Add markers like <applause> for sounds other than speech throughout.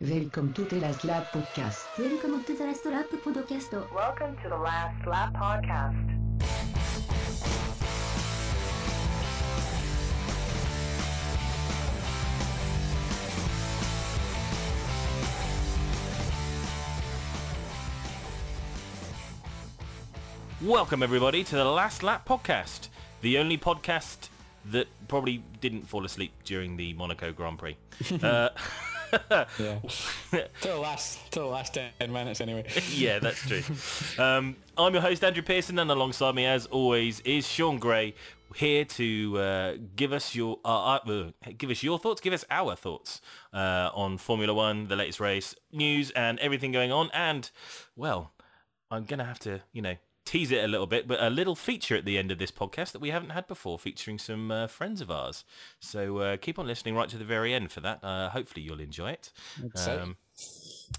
Welcome to the Last Lap Podcast. Welcome to the Last Lap Podcast. Welcome to the Last Lap Podcast. Welcome, everybody, to the Last Lap Podcast, the only podcast that probably didn't fall asleep during the Monaco Grand Prix. <laughs> uh, <laughs> Yeah. till the last till the last ten minutes anyway. <laughs> yeah, that's true. Um, I'm your host, Andrew Pearson, and alongside me, as always, is Sean Gray, here to uh, give us your uh, uh, give us your thoughts, give us our thoughts uh, on Formula One, the latest race, news, and everything going on. And well, I'm gonna have to, you know, tease it a little bit, but a little feature at the end of this podcast that we haven't had before, featuring some uh, friends of ours. So uh, keep on listening right to the very end for that. Uh, hopefully you'll enjoy it. Exciting.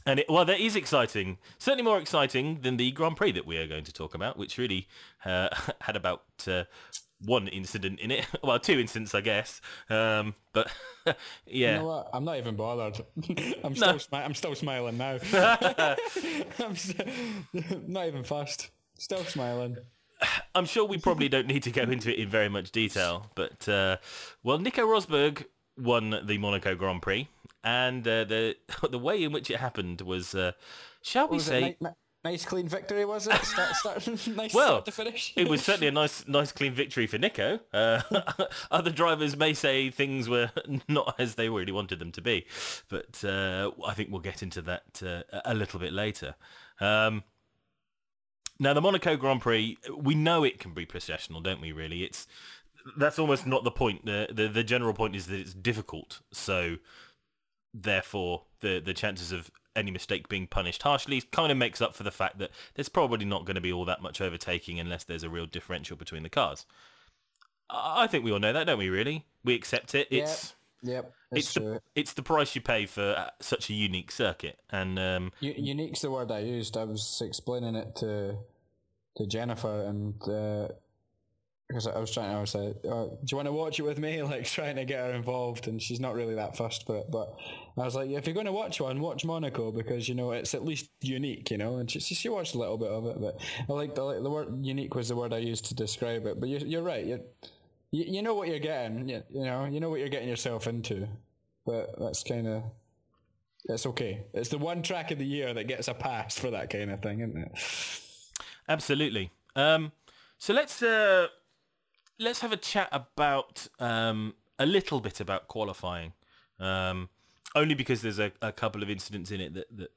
and it, well, that is exciting. Certainly more exciting than the Grand Prix that we are going to talk about, which really uh, <laughs> had about uh, one incident in it. <laughs> Well, two incidents, I guess. Um, but <laughs> yeah. You know what? I'm not even bothered. I'm still smi- I'm still smiling now. I'm st- not even fussed. Still smiling. I'm sure we probably don't need to go into it in very much detail, but uh, well, Nico Rosberg won the Monaco Grand Prix, and uh, the <laughs> the way in which it happened was, uh, shall we Was say, it ni- ni- nice clean victory? Was it? Start, start, <laughs> nice well, start to finish. it was certainly a nice nice clean victory for Nico. Uh, <laughs> other drivers may say things were not as they really wanted them to be, but uh, I think we'll get into that uh, a little bit later. Um, now, the Monaco Grand Prix, we know it can be processional, don't we? Really, it's that's almost not the point. The, the the general point is that it's difficult. So, therefore, the the chances of any mistake being punished harshly kind of makes up for the fact that there's probably not going to be all that much overtaking unless there's a real differential between the cars. I think we all know that, don't we? Really, we accept it. It's Yep, it's the true. it's the price you pay for uh, such a unique circuit, and um, U- unique's the word I used. I was explaining it to to Jennifer, and because I was trying, I was like, oh, "Do you want to watch it with me?" <laughs> Like trying to get her involved, and she's not really that fussed for it. But I was like, "If you're going to watch one, watch Monaco because you know it's at least unique, you know." And she she, she watched a little bit of it, but I like the, the word unique was the word I used to describe it. But you're you're right. You're, you you know what you're getting. You, you know you know what you're getting yourself into. But that's kind of it's okay. It's the one track of the year that gets a pass for that kind of thing, isn't it? Absolutely. Um, so let's uh, let's have a chat about um, a little bit about qualifying, um, only because there's a, a couple of incidents in it that, that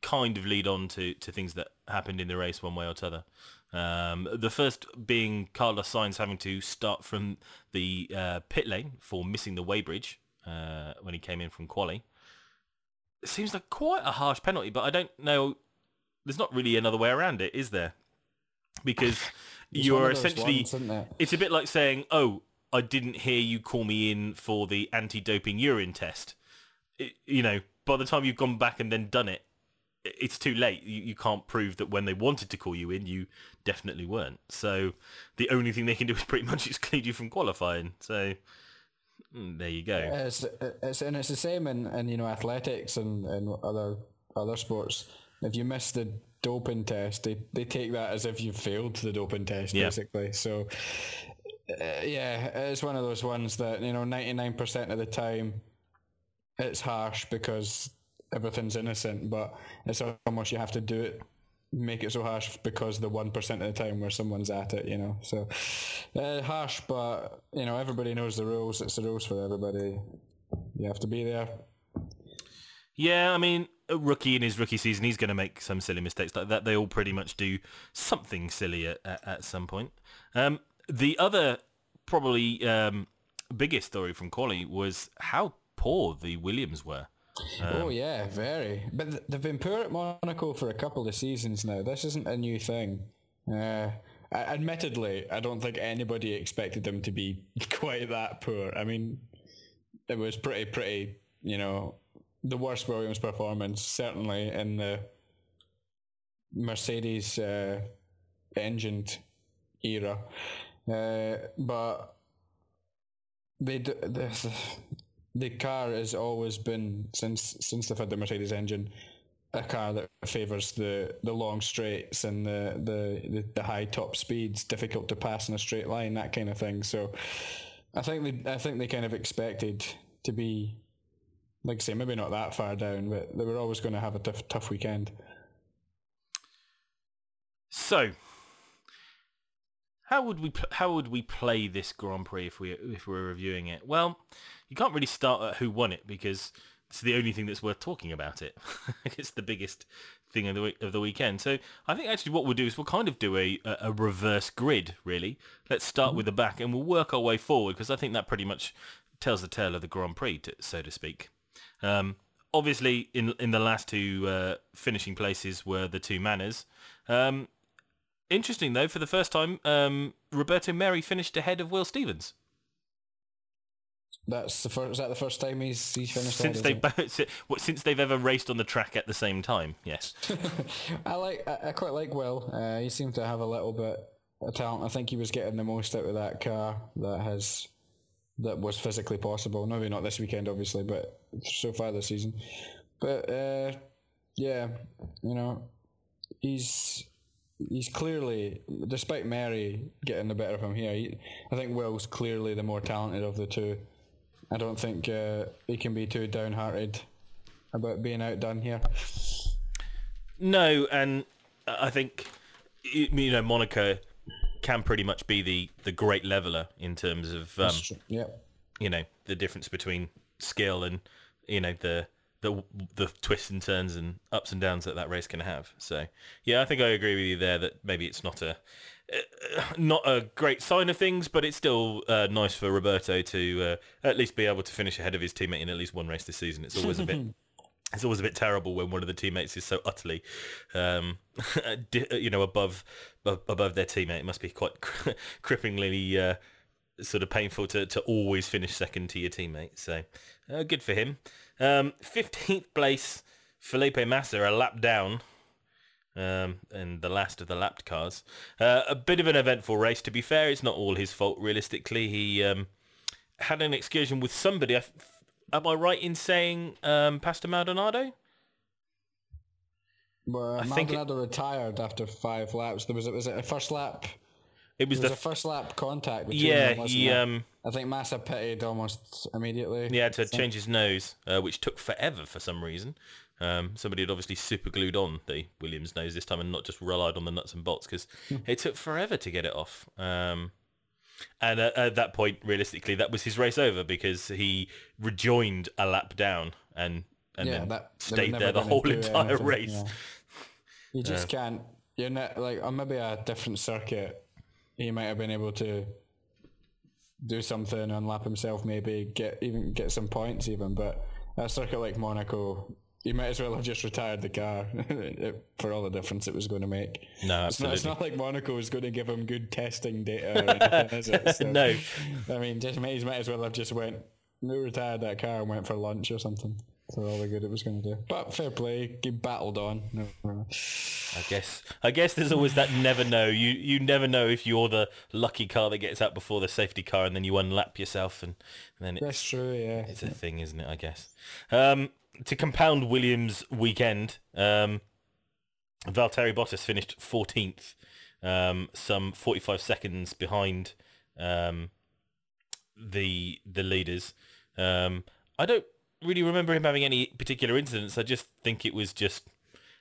kind of lead on to, to things that happened in the race one way or t'other. Um, the first being Carlos Sainz having to start from the uh, pit lane for missing the weighbridge uh, when he came in from quali. It seems like quite a harsh penalty, but I don't know there's not really another way around it, is there? Because <laughs> you're one of those essentially, ones, it's a bit like saying, "Oh, I didn't hear you call me in for the anti-doping urine test." It, you know, by the time you've gone back and then done it, it's too late. You, you can't prove that when they wanted to call you in, you definitely weren't. So the only thing they can do is pretty <laughs> much exclude you from qualifying. So mm, there you go. It's, it's and it's the same in, in you know athletics and, and other other sports. If you miss the doping test, they, they take that as if you failed the doping test, Yeah. basically. So uh, yeah, it's one of those ones that you know ninety nine percent of the time it's harsh because everything's innocent, but it's almost you have to do it make it so harsh because the one percent of the time where someone's at it, you know. So uh, harsh, but you know everybody knows the rules. It's the rules for everybody. You have to be there. Yeah, I mean, a rookie in his rookie season, he's going to make some silly mistakes like that. They all pretty much do something silly at, at, at some point. Um, the other probably um, biggest story from Quali was how poor the Williams were. Oh yeah, very. But th- they've been poor at Monaco for a couple of seasons now. This isn't a new thing. Uh, admittedly, I don't think anybody expected them to be <laughs> quite that poor. I mean, it was pretty, pretty. You know, the worst Williams performance certainly in the Mercedes uh, engined era. Uh, but they d- the, car has always been since since they've had the Mercedes engine a car that favours the, the long straights and the, the, the, the high top speeds, difficult to pass in a straight line, that kind of thing. So I think they I think they kind of expected to be like I say, maybe not that far down, but they were always going to have a tough tough weekend. So, how would we pl- how would we play this Grand Prix if we if we we're reviewing it? Well, you can't really start at who won it because it's the only thing that's worth talking about it. <laughs> it's the biggest thing of the week, of the weekend. So I think actually what we'll do is we'll kind of do a a, reverse grid really. Let's start with the back and we'll work our way forward because I think that pretty much tells the tale of the Grand Prix, to, so to speak. Um, obviously, in in the last two uh, finishing places were the two Manors. Um, interesting though, for the first time, um, Roberto Merhi finished ahead of Will Stevens That's the first. Is that the first time he's he's finished? since they <laughs> both, since they've ever raced on the track at the same time. Yes. <laughs> I like. I, I quite like Will. Uh, he seemed to have a little bit of talent. I think he was getting the most out of that car that has that was physically possible. Maybe not this weekend, obviously, but so far this season. But uh, yeah, you know, he's he's clearly, despite Merhi getting the better of him here, he, I think Will's clearly the more talented of the two. I don't think uh, he can be too downhearted about being outdone here. No, and I think you know Monaco can pretty much be the the great leveler in terms of um, yeah. you know the difference between skill and you know the the the twists and turns and ups and downs that that race can have. So yeah, I think I agree with you there that maybe it's not a uh, not a great sign of things, but it's still uh, nice for Roberto to uh, at least be able to finish ahead of his teammate in at least one race this season. It's always a bit <laughs> it's always a bit terrible when one of the teammates is so utterly, um, <laughs> you know, above above their teammate. It must be quite <laughs> cripplingly uh, sort of painful to, to always finish second to your teammate. So uh, good for him. Um, 15th place, Felipe Massa, a lap down. Um, and the last of the lapped cars. Uh, a bit of an eventful race, to be fair. It's not all his fault, realistically. He um, had an excursion with somebody. I am I right in saying um, Pastor Maldonado? Well, I think it- Maldonado retired after five laps. There was was it a first lap? It was the was a first lap contact. Between yeah. them, He um, I think Massa pitted almost immediately. he had to change his nose, uh, which took forever for some reason. Um, somebody had obviously super glued on the Williams nose this time and not just relied on the nuts and bolts because it took forever to get it off. Um, and at, at that point, realistically, that was his race over because he rejoined a lap down and and yeah, then that stayed there the whole entire anything, race. yeah. You just can't. You're not like on maybe a different circuit. He might have been able to do something, unlap himself, maybe get even get some points even. But a circuit like Monaco, you might as well have just retired the car <laughs> for all the difference it was going to make. No, It's not, it's not like Monaco is going to give him good testing data or <laughs> anything, is it? So, No. I mean, just might, he might as well have just went, retired that car and went for lunch or something for all the good it was going to do. But fair play, he battled on. No, no. I guess. I guess there's always that never know. You you never know if you're the lucky car that gets out before the safety car, and then you unlap yourself, and, and then it's, That's true, yeah. it's a thing, isn't it? I guess. Um, to compound Williams' weekend, um, Valtteri Bottas finished 14th, um, some 45 seconds behind um, the the leaders. Um, I don't really remember him having any particular incidents. I just think it was just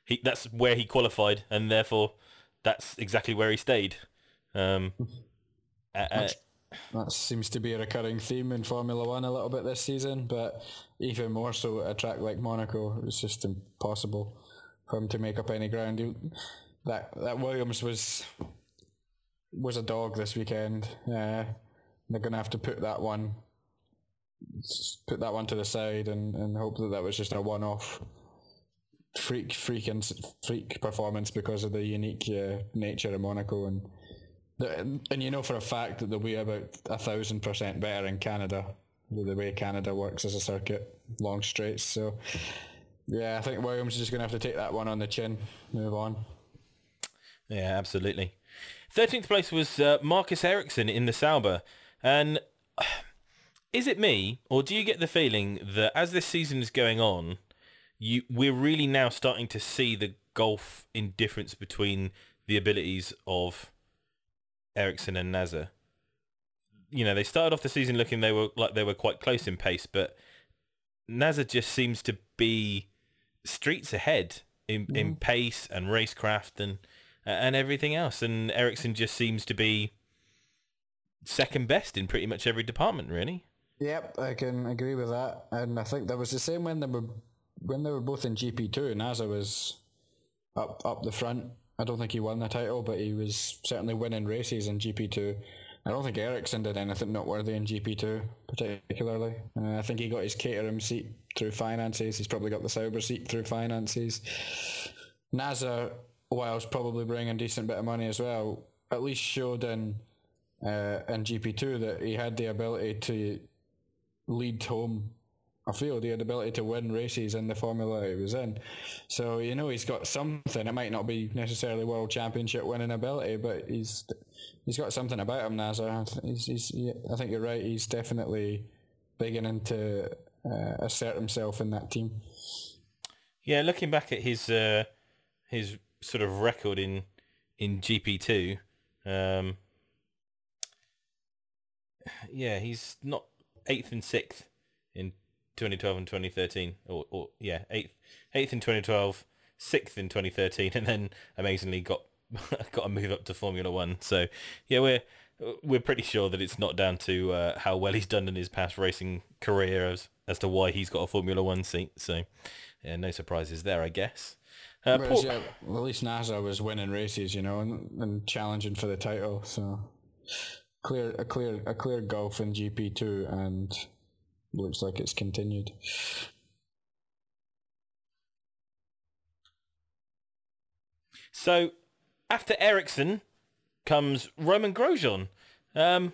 he. That's where he qualified, and therefore that's exactly where he stayed. Um, uh, uh, That seems to be a recurring theme in Formula One a little bit this season, but even more so at a track like Monaco, it was just impossible for him to make up any ground. He, that that Williams was was a dog this weekend. Uh, they're going to have to put that one put that one to the side and, and hope that that was just a one-off freak freak and freak performance because of the unique uh, nature of Monaco and the- and you know for a fact that they'll be about a thousand percent better in Canada the way Canada works as a circuit, long straights. So yeah, I think Williams is just going to have to take that one on the chin, move on. Yeah, absolutely. Thirteenth place was uh, Marcus Ericsson in the Sauber, and is it me or do you get the feeling that as this season is going on, you we're really now starting to see the gulf in difference between the abilities of Ericsson and Nasr? You know, they started off the season looking they were like they were quite close in pace, but Nasr just seems to be streets ahead in, in mm. pace and racecraft and and everything else, and Ericsson just seems to be second best in pretty much every department, really. Yep, I can agree with that. And I think that was the same when they were when they were both in GP two. Nasr was up up the front. I don't think he won the title, but he was certainly winning races in GP two. I don't think Ericsson did anything noteworthy in GP two particularly. Uh, I think he got his Caterham seat through finances. He's probably got the Sauber seat through finances. Nasr, whilst probably bringing a decent bit of money as well, at least showed in uh, in GP two that he had the ability to lead home. He had the ability to win races in the formula he was in. So you know he's got something. It might not be necessarily world championship winning ability, but he's he's got something about him, Nasr. He's, he's, he, I think you're right. He's definitely beginning to uh, assert himself in that team. Yeah, looking back at his uh, his sort of record in in GP two, um, yeah, he's not eighth and sixth in 2012 and 2013, or, or yeah, eighth eighth in 2012, sixth in 2013, <laughs> and then amazingly got <laughs> got a move up to Formula One. So yeah, we're we're pretty sure that it's not down to uh, how well he's done in his past racing career as as to why he's got a Formula One seat. So yeah, no surprises there, I guess. Uh, Whereas, Paul- yeah, at least Nasr was winning races, you know, and, and challenging for the title. So clear a clear a clear gulf in GP two, and looks like it's continued. So after Ericsson comes Romain Grosjean. Um,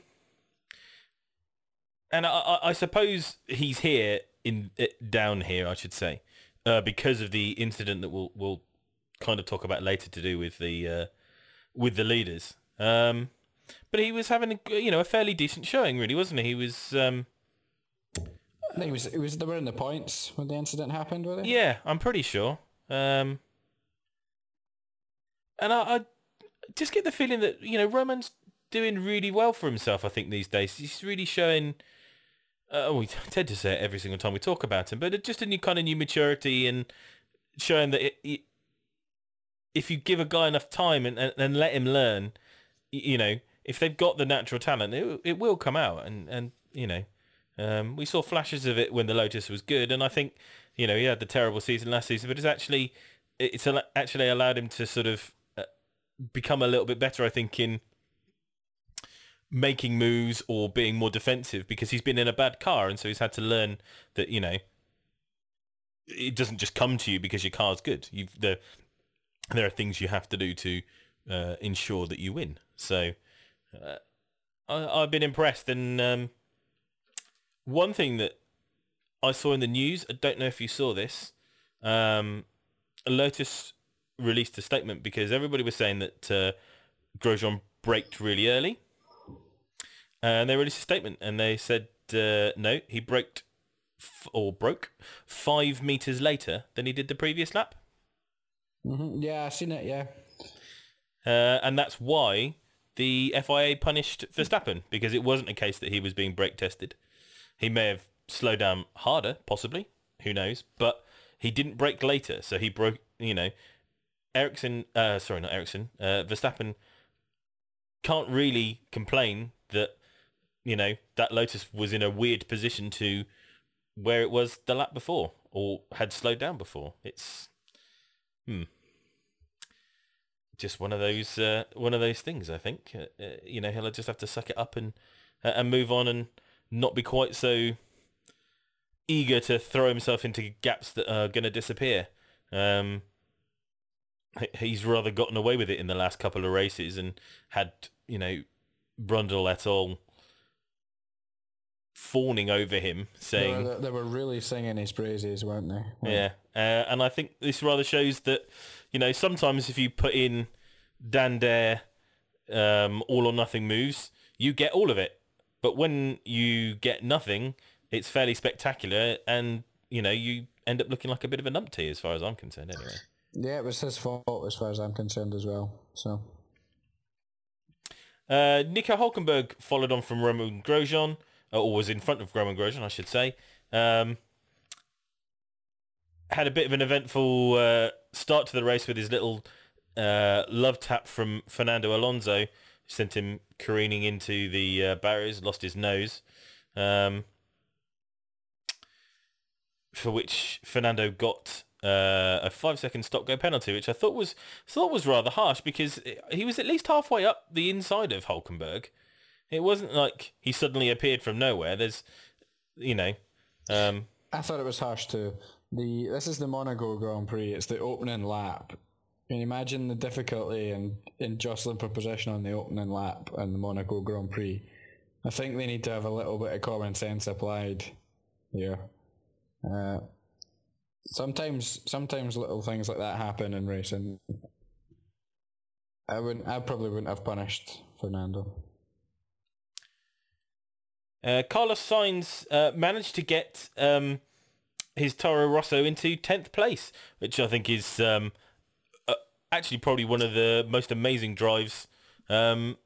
and I, I, I suppose he's here in eh, down here, I should say, uh, because of the incident that we'll we'll kind of talk about later to do with the uh, with the leaders. Um, but he was having a you know a fairly decent showing, really, wasn't he? He was um, I think it was it was they were in the points when the incident happened, were they? Yeah, I'm pretty sure. Um, and I, I just get the feeling that you know Romain's doing really well for himself. I think these days he's really showing. Uh, we <laughs> tend to say it every single time we talk about him, but just a new kind of new maturity and showing that it, it, if you give a guy enough time and, and, and let him learn, you know, if they've got the natural talent, it, it will come out. And, and you know, um, we saw flashes of it when the Lotus was good, and I think you know he had the terrible season last season, but it's actually it's al- actually allowed him to sort of uh, become a little bit better. I think in making moves or being more defensive because he's been in a bad car, and so he's had to learn that you know it doesn't just come to you because your car's good. You the there are things you have to do to uh, ensure that you win. So uh, I, I've been impressed, and um, one thing that I saw in the news, I don't know if you saw this, um, Lotus released a statement because everybody was saying that uh, Grosjean braked really early. And they released a statement and they said, uh, no, he braked f- or broke five meters later than he did the previous lap. hmm Yeah, I seen it. Yeah, Uh, and that's why the FIA punished Verstappen because it wasn't a case that he was being brake tested. He may have slowed down harder, possibly, who knows, but he didn't brake later, so he broke. You know, Ericsson, uh, sorry, not Ericsson, uh, Verstappen can't really complain that you know that Lotus was in a weird position to where it was the lap before or had slowed down before. It's hmm just one of those uh, one of those things. I think uh, uh, you know he'll just have to suck it up and uh, and move on and not be quite so eager to throw himself into gaps that are going to disappear. Um, he's rather gotten away with it in the last couple of races and had you know Brundle et al. fawning over him, they saying were, they were really singing his praises, weren't they? yeah, uh, and I think this rather shows that you know sometimes if you put in Dan Dare um, all or nothing moves, you get all of it. but when you get nothing, it's fairly spectacular, and you know you end up looking like a bit of a numpty as far as I'm concerned. Anyway. Yeah, it was his fault as far as I'm concerned as well. So Uh, Nico Hulkenberg followed on from Romain Grosjean, uh, or was in front of Romain Grosjean, I should say. Um, had a bit of an eventful uh, start to the race with his little uh, love tap from Fernando Alonso, sent him careening into the uh, barriers, lost his nose, um, for which Fernando got uh, a five-second stop-go penalty, which I thought was thought was rather harsh because he was at least halfway up the inside of Hulkenberg. It wasn't like he suddenly appeared from nowhere. There's, you know, um, I thought it was harsh too. The this is the Monaco Grand Prix. It's the opening lap. Can you imagine the difficulty in, in jostling for position on the opening lap in the Monaco Grand Prix? I think they need to have a little bit of common sense applied here. Uh, sometimes, sometimes little things like that happen in racing. I wouldn't. I probably wouldn't have punished Fernando. Uh, Carlos Sainz uh, managed to get um, his Toro Rosso into 10th place, which I think is um, uh, actually probably one of the most amazing drives um,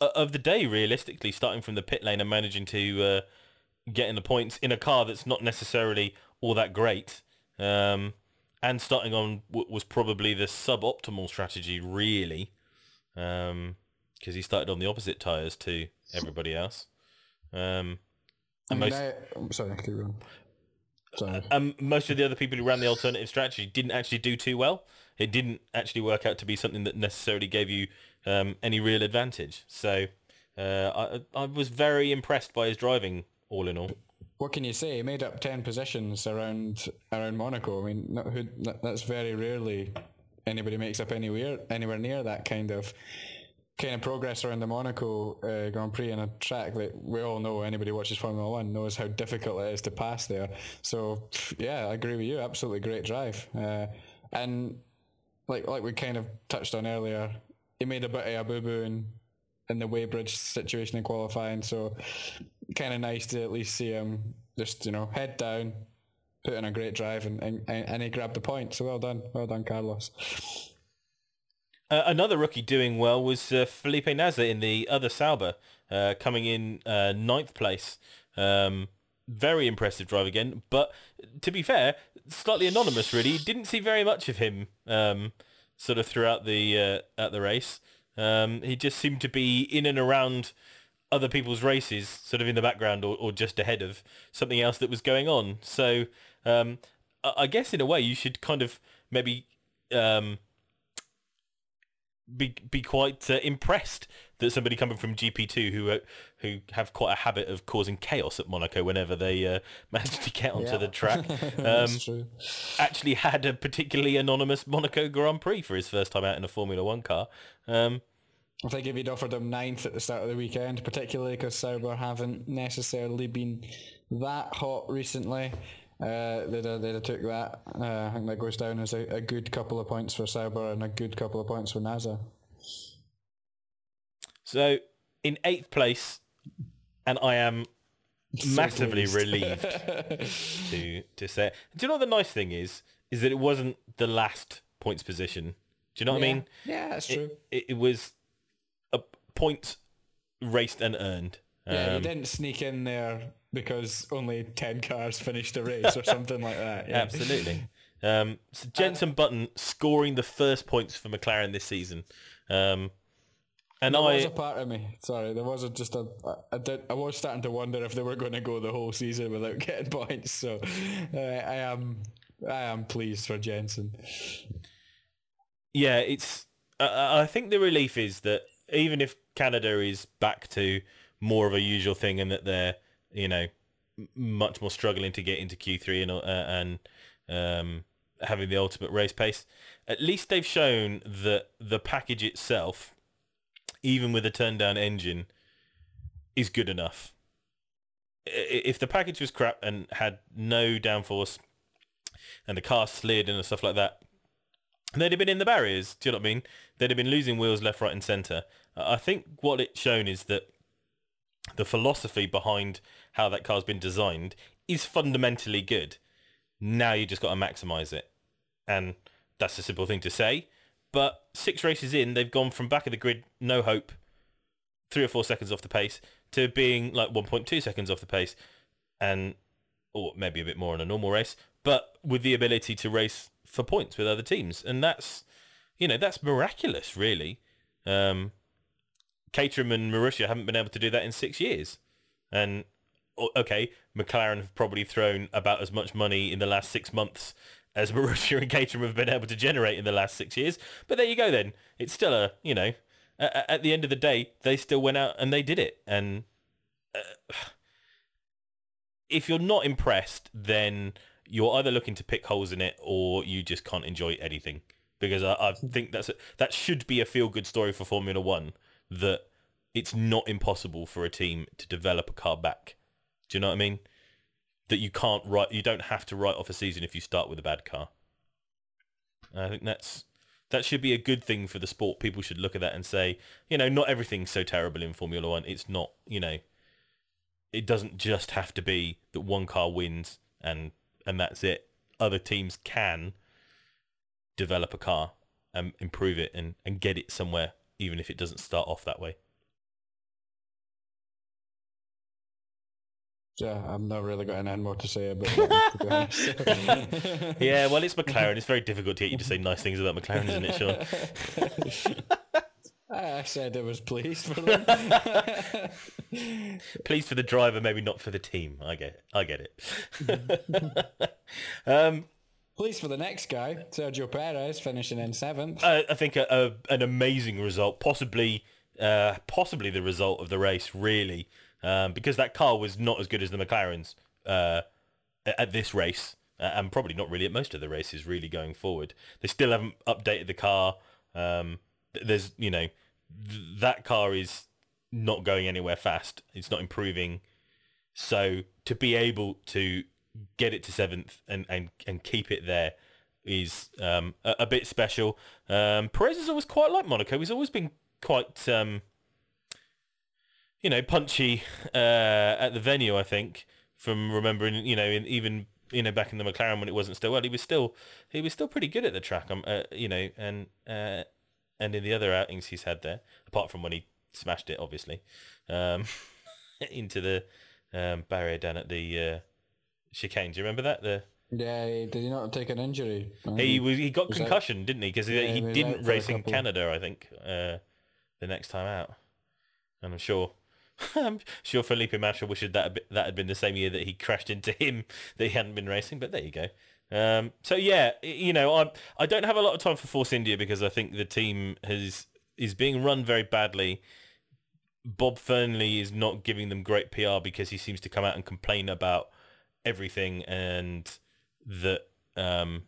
of the day, realistically, starting from the pit lane and managing to uh, get in the points in a car that's not necessarily all that great. Um, and starting on what was probably the suboptimal strategy, really, because he started on the opposite tyres to everybody else. Um, I and mean, most, I, I'm sorry, keep going. Sorry. um, most of the other people who ran the alternative strategy didn't actually do too well. It didn't actually work out to be something that necessarily gave you um, any real advantage. So uh, I, I was very impressed by his driving, all in all. what can you say? He made up ten positions around around Monaco. I mean, not who, that's very rarely anybody makes up anywhere anywhere near that kind of kind of progress around the Monaco uh, Grand Prix in a track that we all know. Anybody watches Formula One knows how difficult it is to pass there. So yeah, I agree with you. Absolutely great drive. Uh, and like like we kind of touched on earlier, he made a bit of a boo boo in in the weighbridge situation in qualifying. So kind of nice to at least see him just you know head down, put in a great drive, and and, and he grabbed the point. So well done, well done, Carlos. Uh, another rookie doing well was uh, Felipe Nasr in the other Sauber, uh, coming in uh, ninth place. Um, very impressive drive again, but to be fair, slightly anonymous really. Didn't see very much of him um, sort of throughout the uh, at the race. Um, he just seemed to be in and around other people's races, sort of in the background or, or just ahead of something else that was going on. So um, I I guess in a way you should kind of maybe um, be be quite uh, impressed that somebody coming from GP2 who uh, who have quite a habit of causing chaos at Monaco whenever they uh, <laughs> manage to get onto Yeah. the track <laughs> um, actually had a particularly anonymous Monaco Grand Prix for his first time out in a Formula One car. Um, I think if he'd offered him ninth at the start of the weekend, particularly because Sauber haven't necessarily been that hot recently, uh, they'd, have, they'd have took that. Uh, I think that goes down as a, a good couple of points for Sauber and a good couple of points for Nasr. so in eighth place, and I am <laughs> massively relieved <laughs> to to say. it. Do you know what the nice thing is? Is that it wasn't the last points position. Do you know what I mean? Yeah, that's true. It, it was a point raced and earned. yeah, you Um, didn't sneak in there because only 10 cars finished a race or <laughs> something like that. Yeah. Absolutely. <laughs> Um, so Jenson Button scoring the first points for McLaren this season. Um, and There I, was a part of me. Sorry, there was a, just a. I, I did. I was starting to wonder if they were going to go the whole season without <laughs> getting points. So, uh, I am. I am pleased for Jenson. yeah, it's. I I think the relief is that even if Canada is back to more of a usual thing and that they're, you know, much more struggling to get into Q3 and uh, and um, having the ultimate race pace, at least they've shown that the package itself, even with a turned down engine, is good enough. If the package was crap and had no downforce and the car slid and stuff like that, they'd have been in the barriers. Do you know what I mean? They'd have been losing wheels left, right, and centre. I think what it's shown is that the philosophy behind how that car's been designed is fundamentally good. Now you just got to maximise it. And that's a simple thing to say. But six races in, they've gone from back of the grid, no hope, three or four seconds off the pace, to being like 1.2 seconds off the pace. And, or maybe a bit more in a normal race, but with the ability to race for points with other teams. And that's, you know, that's miraculous, really. Um, Caterham and Marussia haven't been able to do that in six years. And okay, McLaren have probably thrown about as much money in the last six months as <laughs> Marussia and Caterham have been able to generate in the last six years. But there you go then. It's still a, you know, at, at the end of the day, they still went out and they did it. And uh, if you're not impressed, then you're either looking to pick holes in it or you just can't enjoy anything. Because I, I think that's a, that should be a feel-good story for Formula One that it's not impossible for a team to develop a car back. Do you know what I mean? That you can't write, you don't have to write off a season if you start with a bad car. I think that's that should be a good thing for the sport. People should look at that and say, you know, not everything's so terrible in Formula One. It's not, you know, it doesn't just have to be that one car wins and and that's it. Other teams can develop a car and improve it and, and get it somewhere, even if it doesn't start off that way. Yeah, I've not really got anything more to say about <laughs> that. to be honest. <laughs> Yeah, well, it's McLaren. It's very difficult to get you to say nice things about McLaren, isn't it, Sean? <laughs> I said I was pleased for them. Pleased for the driver, maybe not for the team. I get it. I get it. um, pleased for the next guy, Sergio Perez, finishing in seventh. I, I think a, a, an amazing result, possibly uh, possibly the result of the race, really, um, because that car was not as good as the McLarens uh, at this race, uh, and probably not really at most of the races, really going forward. They still haven't updated the car. Um, there's, you know, th- that car is not going anywhere fast. It's not improving. So to be able to get it to seventh and, and, and keep it there is um, a, a bit special. Um, Perez is always quite like Monaco. He's always been quite, um, you know, punchy uh, at the venue. I think from remembering, you know, in, even you know back in the McLaren when it wasn't still well, he was still he was still pretty good at the track. Um, uh, you know, and uh, and in the other outings he's had there, apart from when he smashed it, obviously, um, <laughs> into the um, barrier down at the uh, chicane. Do you remember that? The Yeah, did he not take an injury? he was he got Was that- concussion, didn't he? Because Yeah, he he didn't out for a race in. Canada, I think, uh, the next time out. And I'm sure, I'm sure Felipe Massa wished that that had been the same year that he crashed into him <laughs> that he hadn't been racing. But there you go. Um, so yeah, you know, I I don't have a lot of time for Force India because I think the team has is being run very badly. Bob Fernley is not giving them great PR because he seems to come out and complain about everything and that um,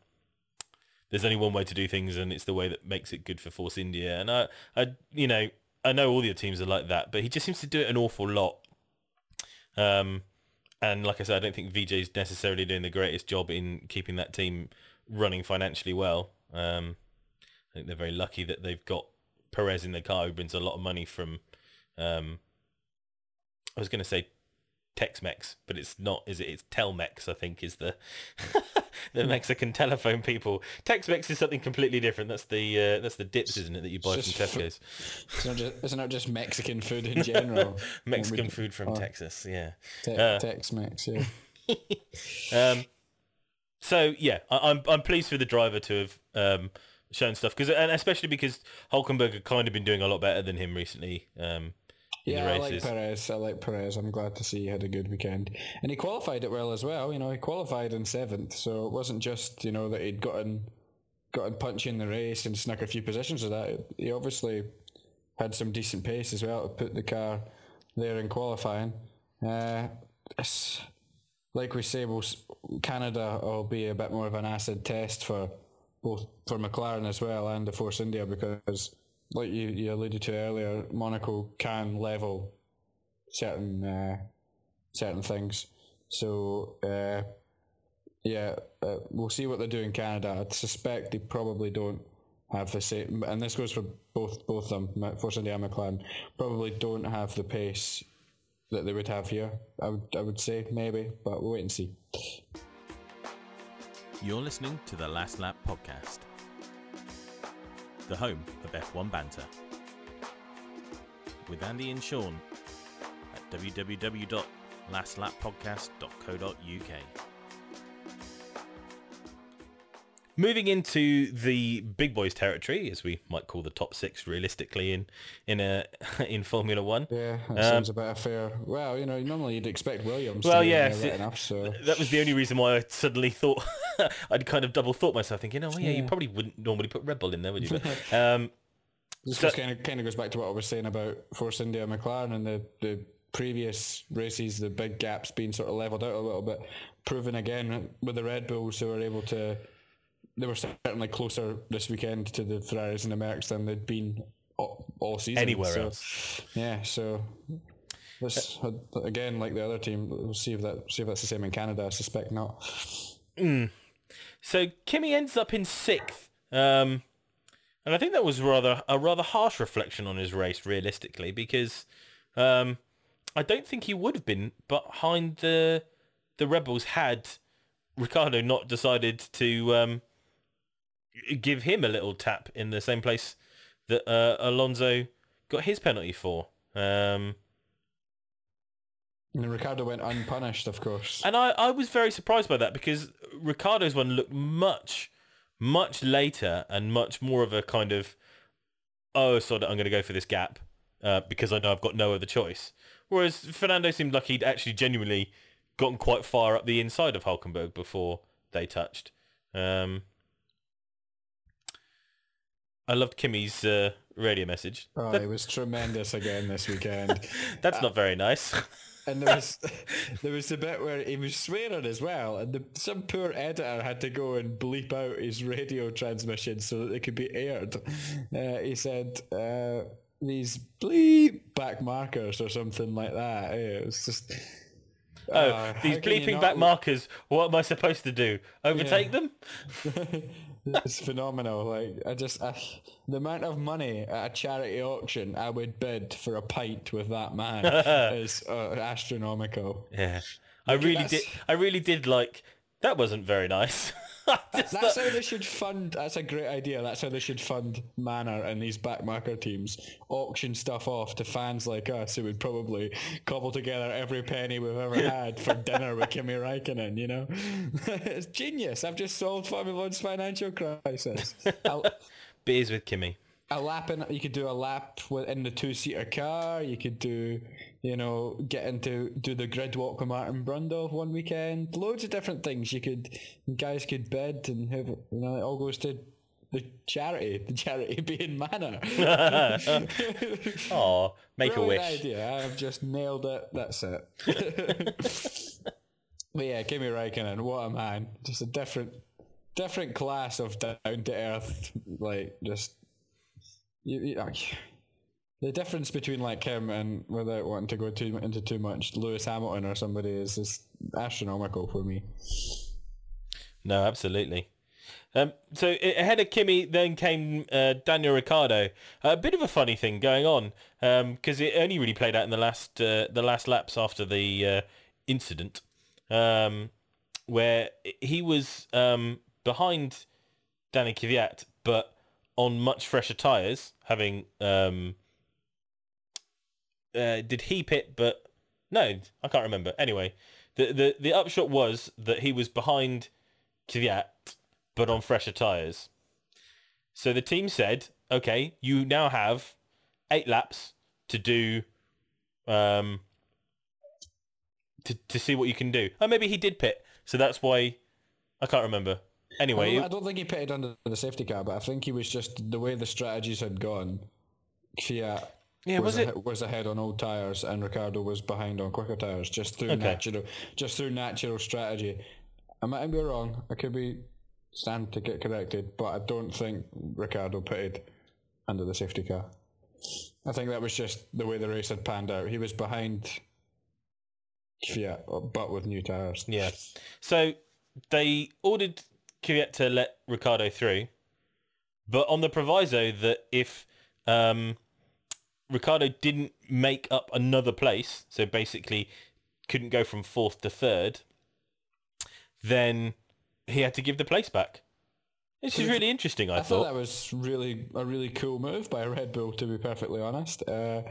there's only one way to do things and it's the way that makes it good for Force India. And I, I, you know, I know all your teams are like that, but he just seems to do it an awful lot. Um, and like I said, I don't think VJ's necessarily doing the greatest job in keeping that team running financially well. Um, I think they're very lucky that they've got Perez in the car who brings a lot of money from, um, I was going to say Tex-Mex, but it's not, is it? It's Telmex, I think, is the <laughs> the Mexican telephone people. Tex-Mex is something completely different. That's the uh, that's the dips, isn't it, that you buy Just from fr- Tesco's? <laughs> It's not just, it's not just Mexican food in general. <laughs> Mexican food from oh. Texas, yeah. Te- Uh, Tex-Mex, yeah. Um, so yeah, I, I'm I'm pleased for the driver to have um, shown stuff because and especially because Hulkenberg had kind of been doing a lot better than him recently. Um, Yeah, I like. Perez. I like Perez. I'm glad to see he had a good weekend, and he qualified it well as well. You know, he qualified in seventh, so it wasn't just you know that he'd gotten gotten punchy in the race and snuck a few positions of that. He obviously had some decent pace as well to put the car there in qualifying. Uh, like we say, we'll, Canada will be a bit more of an acid test for both for McLaren as well and the Force India because, like you, you alluded to earlier, Monaco can level certain uh, certain things. So uh, yeah, uh, we'll see what they do in Canada. I suspect they probably don't have the same, and this goes for both both them, Force India and McLaren, probably don't have the pace that they would have here. I would I would say maybe, but we'll wait and see. You're listening to the Last Lap podcast, the home of F1 banter, with Andy and Sean at www.lastlappodcast.co.uk. Moving into the big boys territory, as we might call the top six realistically in in a <laughs> in Formula One. Yeah, that Um, sounds about fair. Well, you know, normally you'd expect Williams. Well, to yeah, right enough. So That was the only reason why I suddenly thought <laughs> I'd kind of double thought myself, thinking, "Oh, yeah, you probably wouldn't normally put Red Bull in there, would you?" But, <laughs> um, this so- kind of kind of goes back to what I was saying about Force India McLaren and the the previous races, the big gaps being sort of leveled out a little bit, proven again with the Red Bulls who were able to. They were certainly closer this weekend to the Ferraris and the Mercs than they'd been all, all season. Anywhere So, else. Yeah, so this again, like the other team, we'll see if that see if that's the same in Canada. I suspect not. So Kimi ends up in sixth, um, and I think that was rather a rather harsh reflection on his race, realistically, because um, I don't think he would have been behind the the rebels had Ricciardo not decided to um, give him a little tap in the same place that uh, Alonso got his penalty for. Um, And Ricciardo went unpunished, of course. And I, I was very surprised by that because Ricciardo's one looked much, much later and much more of a kind of, oh, so that I'm going to go for this gap uh, because I know I've got no other choice. Whereas Fernando seemed like he'd actually genuinely gotten quite far up the inside of Hulkenberg before they touched. Um, I loved Kimi's uh, radio message. Oh, it was tremendous again this weekend. <laughs> That's not very nice. <laughs> and there was <laughs> there was the bit where he was swearing as well, and the, some poor editor had to go and bleep out his radio transmission so that they could be aired. Uh, he said uh, these bleep back markers or something like that. It was just. Oh, uh, these how can you bleeping back markers. What am I supposed to do? Overtake them? <laughs> it's phenomenal. Like I just I, the amount of money at a charity auction I would bid for a pint with that man <laughs> is uh, astronomical. Yeah. I really did. I really did like. That wasn't very nice. <laughs> <laughs> That's how they should fund. That's a great idea. That's how they should fund Manor and these backmarker teams. Auction stuff off to fans like us who would probably cobble together every penny we've ever had for dinner with Kimi Räikkönen. You know, <laughs> it's genius. I've just solved Formula One's financial crisis. <laughs> a, beers with Kimi. a lap in. You could do a lap in the two-seater car. You could do, you know, get into do the grid walk with Martin Brundle one weekend. Loads of different things you could. Guys could bid and have you know it all goes to the charity. <laughs> The charity being Manor. <laughs> Oh, make a Brilliant wish. idea. I've just nailed it. That's it. <laughs> but yeah, Kimi Räikkönen, what a man! Just a different, different class of down to earth. Like just you, you, the difference between like him and without wanting to go too into too much, Lewis Hamilton or somebody is just astronomical for me. No, absolutely. Um, so ahead of Kimi, then came uh, Daniel Ricciardo. a bit of a funny thing going on because it only really played out in the last uh, the last laps after the uh, incident, um, where he was um, behind Danny Kvyat, but on much fresher tyres, having um, uh, did he pit? But no, I can't remember. Anyway, the the the upshot was that he was behind Kvyat, but on fresher tyres. So the team said, okay, you now have eight laps to do, um, to to see what you can do. Oh, maybe he did pit, so that's why I can't remember. I Anyway, don't, I don't think he pitted under the safety car, but I think he was just the way the strategies had gone. Kvyat Yeah, was, was it- ahe- was ahead on old tires, and Ricciardo was behind on quicker tires, just through Okay. natural, just through natural strategy. I might be wrong. I could be stand to get corrected, but I don't think Ricciardo pitted under the safety car. I think that was just the way the race had panned out. He was behind Kvyat, but with new tires. Yeah. So they ordered Kvyat to let Ricciardo through, but on the proviso that if um, Ricciardo didn't make up another place, so basically couldn't go from fourth to third, then he had to give the place back. This is really interesting, I, I thought thought. that was really a really cool move by Red Bull, to be perfectly honest. Uh,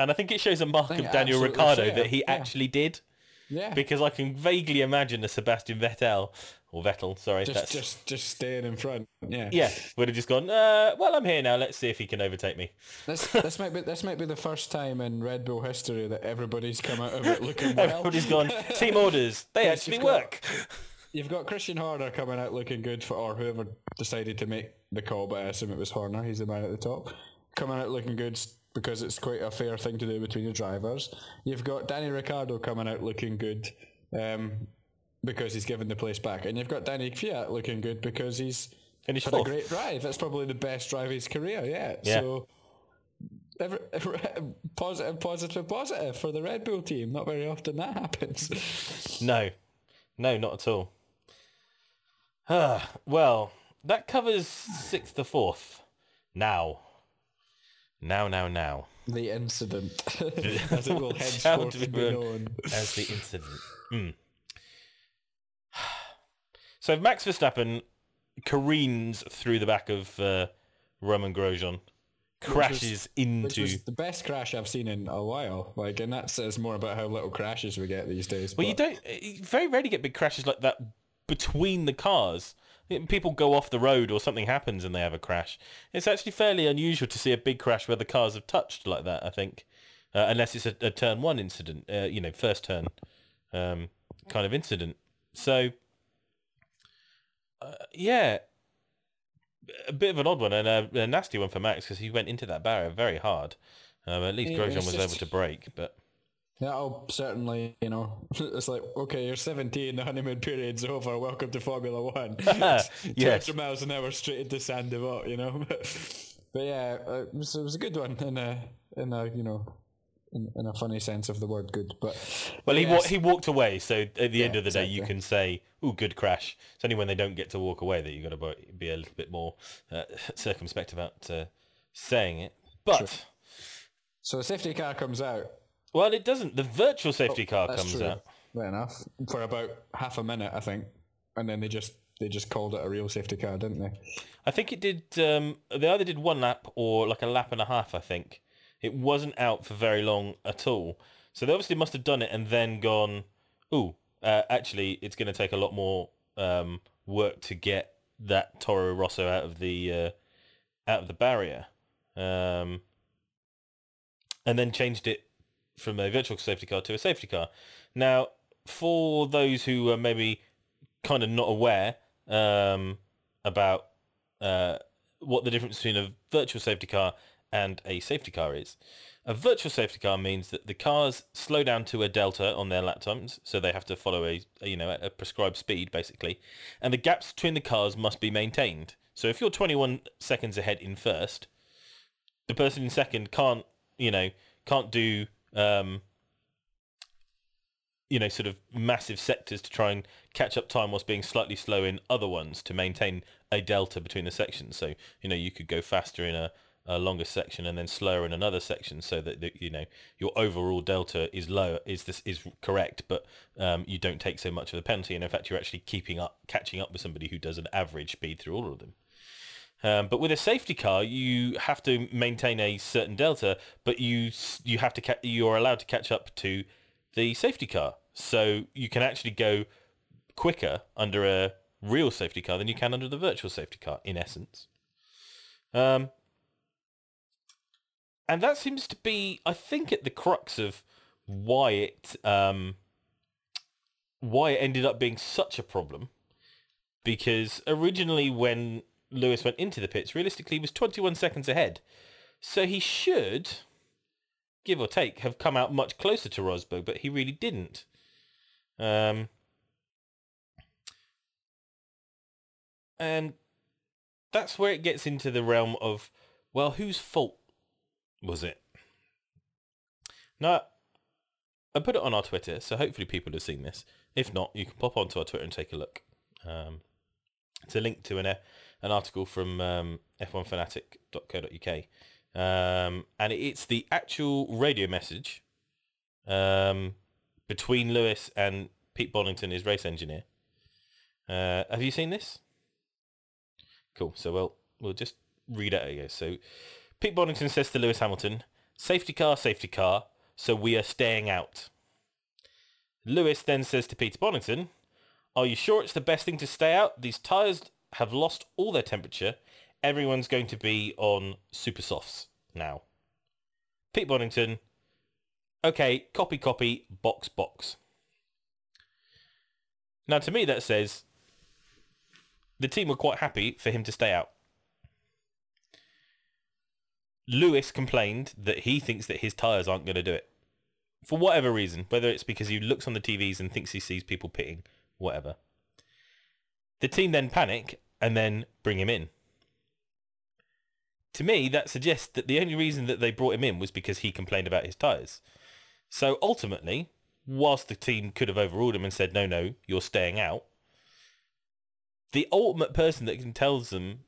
And I think it shows a mark of Daniel Ricciardo fair, that he yeah. actually did. Yeah, Because I can vaguely imagine a Sebastian Vettel, or Vettel, sorry. just that's, just just staying in front. Yeah, yeah, would have just gone, uh, well, I'm here now. Let's see if he can overtake me. This this might be this might be the first time in Red Bull history that everybody's come out of it looking <laughs> well. Everybody's gone, team orders, they <laughs> actually you've got- work. You've got Christian Horner coming out looking good for, or whoever decided to make the call, but I assume it was Horner. He's the man at the top, coming out looking good because it's quite a fair thing to do between the drivers. You've got Danny Ricciardo coming out looking good um, because he's given the place back, and you've got Danny Kvyat looking good because he's Finished had a great drive. That's probably the best drive of his career. Yeah. Yeah. So. Every, <laughs> positive, positive, positive for the Red Bull team. Not very often that happens. <laughs> No, no, not at all. Ah, <sighs> well, that covers sixth to fourth. Now, now, now, now, the incident, <laughs> <laughs> as it will henceforth be known as the <laughs> incident. Hmm. <sighs> So Max Verstappen careens through the back of uh, Romain Grosjean, crashes Which into. was the best crash I've seen in a while. Like, and that says more about how little crashes we get these days. Well, you don't. You very rarely get big crashes like that between the cars. People go off the road or something happens and they have a crash. It's actually fairly unusual to see a big crash where the cars have touched like that. I think, uh, unless it's a, a turn one incident, uh, you know, first turn um, kind of incident. So, uh, yeah, a bit of an odd one and a, a nasty one for Max because he went into that barrier very hard. Um, at least Yeah, Grosjean was just- able to break, but That'll certainly, you know, <laughs> it's like, okay, you're 17, the honeymoon period's over, welcome to Formula One. <laughs> <laughs> Yes. 200 miles an hour straight into Sainte Devote, you know. but yeah, uh, it, was, it was a good one in a, in a you know, in, in a funny sense of the word good. But Well, he yes, wa- he walked away, so at the end of the day, you can say, "Ooh, good crash." It's only when they don't get to walk away that you've got to be a little bit more uh, circumspect about uh, saying it. But so the safety car comes out. Well, it doesn't. The virtual safety car Oh, That's comes true. out. Fair enough. For about half a minute, I think, and then they just they just called it a real safety car, didn't they? I think it did. Um, they either did one lap or like a lap and a half. I think it wasn't out for very long at all. So they obviously must have done it and then gone. Ooh, uh, actually, it's going to take a lot more um, work to get that Toro Rosso out of the uh, out of the barrier, um, and then changed it from a virtual safety car to a safety car. Now, for those who are maybe kind of not aware um, about uh, what the difference between a virtual safety car and a safety car is. A virtual safety car means that the cars slow down to a delta on their lap times, so they have to follow a, you know a prescribed speed basically, and the gaps between the cars must be maintained. So if you're 21 seconds ahead in first, the person in second can't you know can't do um, you know, sort of massive sectors to try and catch up time whilst being slightly slow in other ones to maintain a delta between the sections. So, you know, you could go faster in a, a longer section and then slower in another section so that, you know, your overall delta is low, is this is correct, but um, you don't take so much of the penalty. And in fact, you're actually keeping up, catching up with somebody who does an average speed through all of them. Um, but with a safety car, you have to maintain a certain delta, but you you have to ca- you're allowed to catch up to the safety car. So you can actually go quicker under a real safety car than you can under the virtual safety car, in essence. Um, and that seems to be, I think, at the crux of why it um, why it ended up being such a problem. Because originally, when Lewis went into the pits, realistically, was 21 seconds ahead. So he should, give or take, have come out much closer to Rosberg, but he really didn't. Um, and that's where it gets into the realm of, well, whose fault was it? Now, I put it on our Twitter, so hopefully people have seen this. If not, you can pop onto our Twitter and take a look. Um, it's a link to an, uh, an article from um, f1fanatic.co.uk um, and it's the actual radio message um, between Lewis and Pete Bonnington, his race engineer. Uh, have you seen this? Cool. So we'll we'll just read it again. So Pete Bonnington says to Lewis Hamilton, "Safety car, safety car. So we are staying out." Lewis then says to Peter Bonnington, "Are you sure it's the best thing to stay out? These tyres have lost all their temperature. Everyone's going to be on super softs now." Pete Bonnington, "Okay, copy, copy, box, box." Now, to me, that says the team were quite happy for him to stay out. Lewis complained that he thinks that his tyres aren't going to do it. For whatever reason, whether it's because he looks on the TVs and thinks he sees people pitting, whatever. The team then panic and then bring him in. To me, that suggests that the only reason that they brought him in was because he complained about his tyres. So ultimately, whilst the team could have overruled him and said, no, no, you're staying out, the ultimate person that can tell them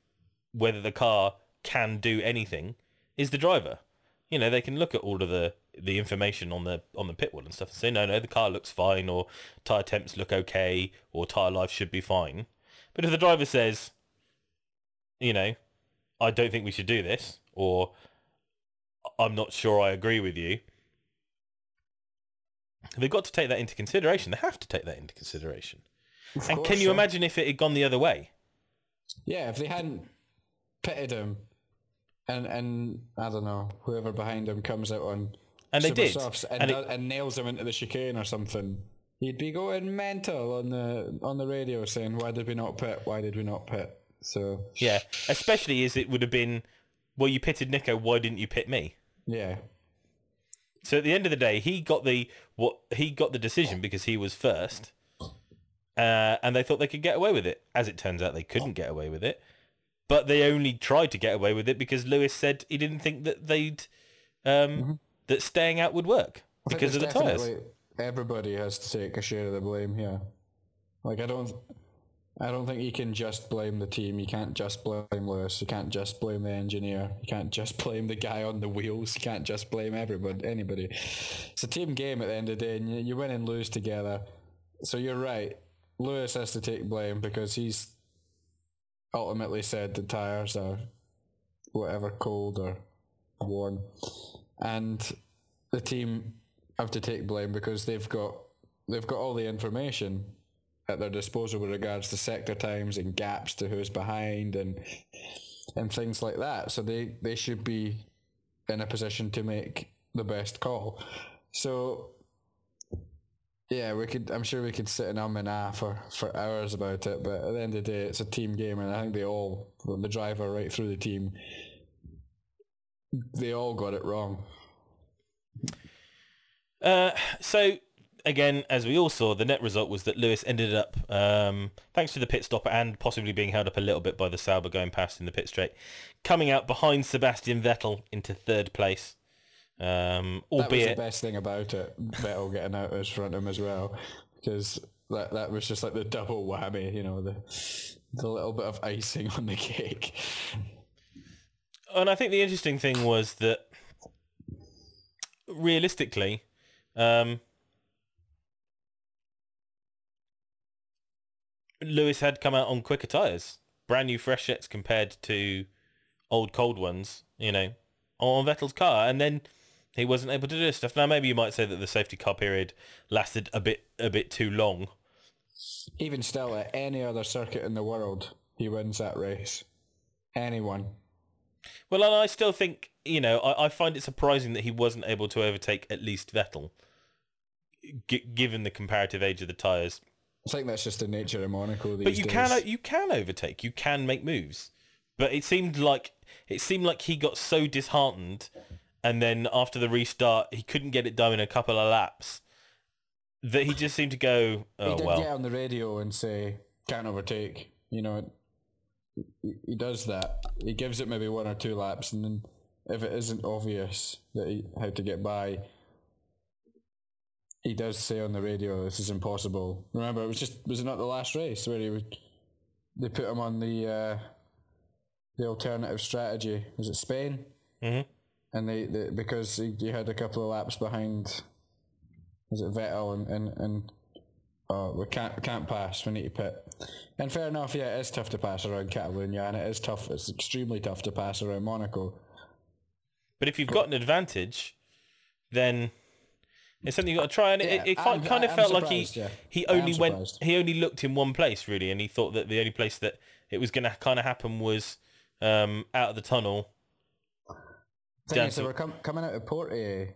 whether the car can do anything is the driver. You know, they can look at all of the the information on the on the pit wall and stuff and say, no, no, the car looks fine, or tire temps look okay, or tire life should be fine. But if the driver says, you know, I don't think we should do this, or I'm not sure I agree with you, they've got to take that into consideration. They have to take that into consideration. Of and course, can you yeah. imagine if it had gone the other way? Yeah, if they hadn't pitted him, and and I don't know whoever behind him comes out on And they did. and, And it- and nails him into the chicane or something, he'd be going mental on the on the radio saying, "Why did we not pit? Why did we not pit?" So Yeah, especially as it would have been, well, you pitted Nico, why didn't you pit me? yeah, So at the end of the day, he got the what he got the decision because he was first, uh, and they thought they could get away with it. As it turns out, they couldn't get away with it, but they only tried to get away with it because Lewis said he didn't think that they'd um, that staying out would work because of the tires. Everybody has to take a share of the blame here. Like I don't, I don't think you can just blame the team. You can't just blame Lewis. You can't just blame the engineer. You can't just blame the guy on the wheels. You can't just blame everybody, anybody. It's a team game at the end of the day, and you, you win and lose together. So you're right. Lewis has to take blame because he's ultimately said the tires are whatever cold or worn, and the team have to take blame because they've got they've got all the information at their disposal with regards to sector times and gaps to who's behind and and things like that. So they they should be in a position to make the best call. So yeah, we could. I'm sure we could sit and um and ah for, for hours about it, but at the end of the day, it's a team game, and I think they all, the driver right through the team, they all got it wrong. Uh, so again, as we all saw, the net result was that Lewis ended up, um, thanks to the pit stop and possibly being held up a little bit by the Sauber going past in the pit straight, coming out behind Sebastian Vettel into third place. Um, That was the best thing about it. Vettel getting out in front of him as well, because that that was just like the double whammy, you know, the the little bit of icing on the cake. and I think the interesting thing was that realistically, um, Lewis had come out on quicker tyres, brand new fresh jets compared to old cold ones, you know, on Vettel's car, and then he wasn't able to do stuff. Now maybe you might say that the safety car period lasted a bit a bit too long. Even still, at any other circuit in the world, he wins that race. Anyone. Well, and I still think, you know, I, I find it surprising that he wasn't able to overtake at least Vettel, g- given the comparative age of the tyres. I think that's just the nature of Monaco these But you days. can you can overtake, you can make moves. But it seemed like it seemed like he got so disheartened, and then after the restart, he couldn't get it done in a couple of laps. That he just seemed to go, he oh did well. get on the radio and say, can't overtake. You know, he, he does that. He gives it maybe one or two laps, and then if it isn't obvious that he, how to get by, he does say on the radio, "This is impossible." Remember, it was just was it not the last race where he would they put him on the uh, the alternative strategy? Was it Spain? Mhm. and they, they because he, he had a couple of laps behind. Was it Vettel and and, and oh, we can't can't pass. We need to pit. And fair enough, yeah, it is tough to pass around Catalonia, and it is tough. It's extremely tough to pass around Monaco. But if you've got an advantage, then it's something you've got to try. And Yeah, it, it I'm- kind of felt like he yeah. he only went he only looked in one place really, and he thought that the only place that it was going to kind of happen was um, out of the tunnel. Down is, to- were com- coming out of Portier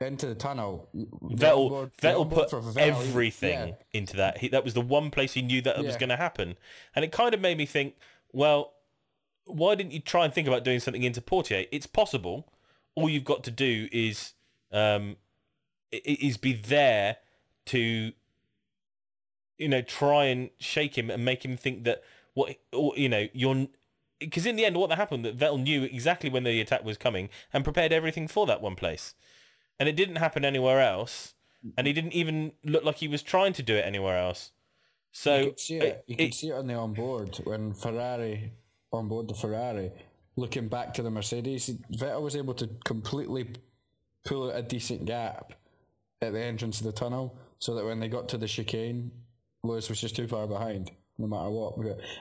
into the tunnel. Vettel the Vettel put Vettel, everything yeah. into that. He, that was the one place he knew that it was going to happen, and it kind of made me think, well, why didn't you try and think about doing something into Portier? It's possible. All you've got to do is um, is be there to you know try and shake him and make him think that what or, you know you're because in the end what that happened that Vettel knew exactly when the attack was coming and prepared everything for that one place and it didn't happen anywhere else and he didn't even look like he was trying to do it anywhere else so you could see it. You could it- see it on the onboard when Ferrari on board the Ferrari, looking back to the Mercedes. Vettel was able to completely pull a decent gap at the entrance of the tunnel, so that when they got to the chicane, Lewis was just too far behind, no matter what.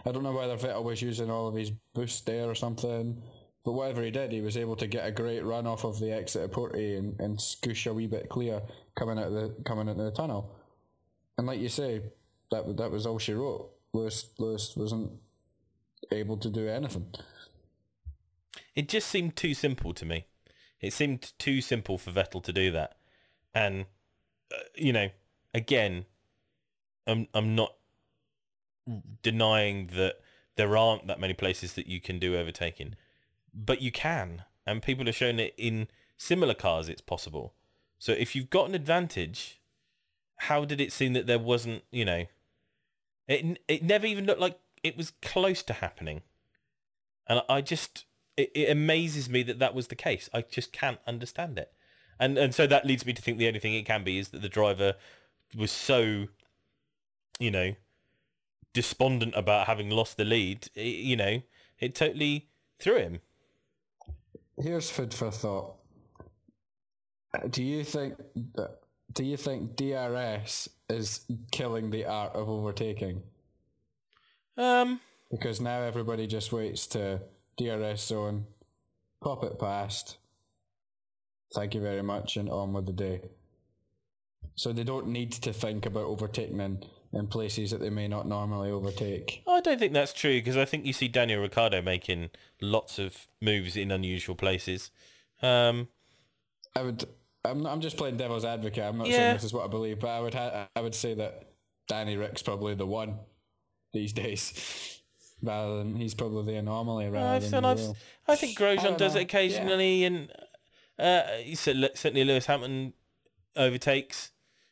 I don't know whether Vettel was using all of his boost there or something. But whatever he did, he was able to get a great run off of the exit of Portier and, and scoosh a wee bit clear coming out of the coming into the tunnel. And like you say, that that was all she wrote. Lewis Lewis wasn't able to do anything. it just seemed too simple to me. It seemed too simple for Vettel to do that, and uh, you know, again, I'm I'm not denying that there aren't that many places that you can do overtaking, but you can, and people have shown it in similar cars. It's possible. So if you've got an advantage, how did it seem that there wasn't? You know, it it never even looked like it was close to happening, and I just it, it amazes me that that was the case. I just can't understand it, and and so that leads me to think the only thing it can be is that the driver was so, you know, despondent about having lost the lead. i you know, it totally threw him. Here's food for thought. Uh, Do you think that- do you think DRS is killing the art of overtaking? Um, Because now everybody just waits to DRS zone, pop it past. Thank you very much, and on with the day. So they don't need to think about overtaking in, in places that they may not normally overtake. I don't think that's true because I think you see Daniel Ricciardo making lots of moves in unusual places. Um, I would. I'm. I'm just playing devil's advocate. I'm not Yeah. saying this is what I believe, but I would. Ha- I would say that Danny Rick's probably the one these days, rather than he's probably the anomaly rather I've, than the I've. I think Grosjean don't does know, it occasionally, and uh, certainly Lewis Hamilton overtakes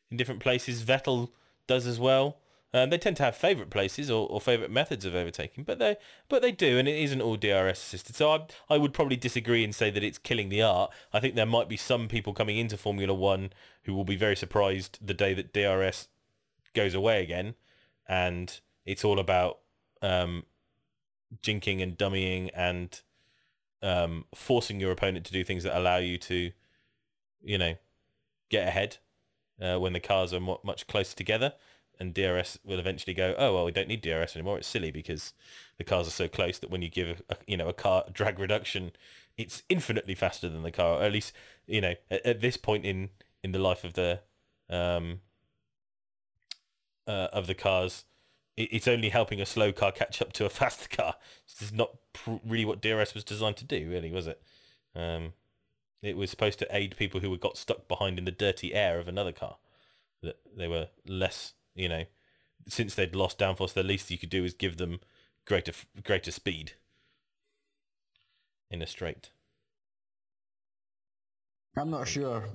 in different places. Vettel does as well. Um, they tend to have favourite places or, or favourite methods of overtaking, but they but they do, and it isn't all DRS assisted. So I I would probably disagree and say that it's killing the art. I think there might be some people coming into Formula One who will be very surprised the day that DRS goes away again, and it's all about um, jinking and dummying and um, forcing your opponent to do things that allow you to, you know, get ahead uh, when the cars are much closer together. And DRS will eventually go, oh well, we don't need DRS anymore. It's silly because the cars are so close that when you give a, you know a car <laughs> drag reduction, it's infinitely faster than the car. Or at least you know at, at this point in in the life of the um, uh, of the cars, it's only helping a slow car catch up to a <laughs> fast car. This is not pr- really what DRS was designed to do, really, was it? Um, it was supposed to aid people who were got stuck behind in the dirty air of another car. That they were less, you know, since they'd lost downforce, the least you could do is give them greater greater speed in a straight. I'm not sure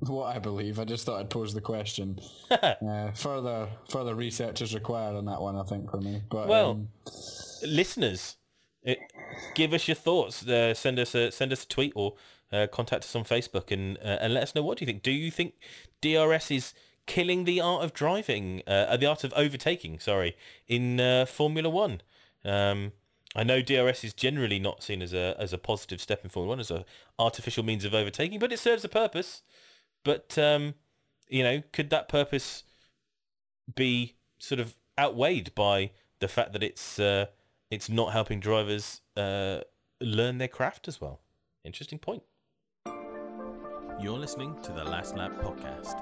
what I believe. I just thought I'd pose the question. <laughs> uh, further further research is required on that one, I think, for me. But Well, um, listeners, it, give us your thoughts. Uh, send us a send us a tweet or uh, contact us on Facebook and uh, and let us know what do you think. Do you think DRS is killing the art of driving, uh, the art of overtaking? Sorry, in uh, Formula One. Um, I know DRS is generally not seen as a as a positive step in Formula One, as a artificial means of overtaking, but it serves a purpose. But um, you know, could that purpose be sort of outweighed by the fact that it's uh, it's not helping drivers uh, learn their craft as well? Interesting point. You're listening to the Last Lap podcast.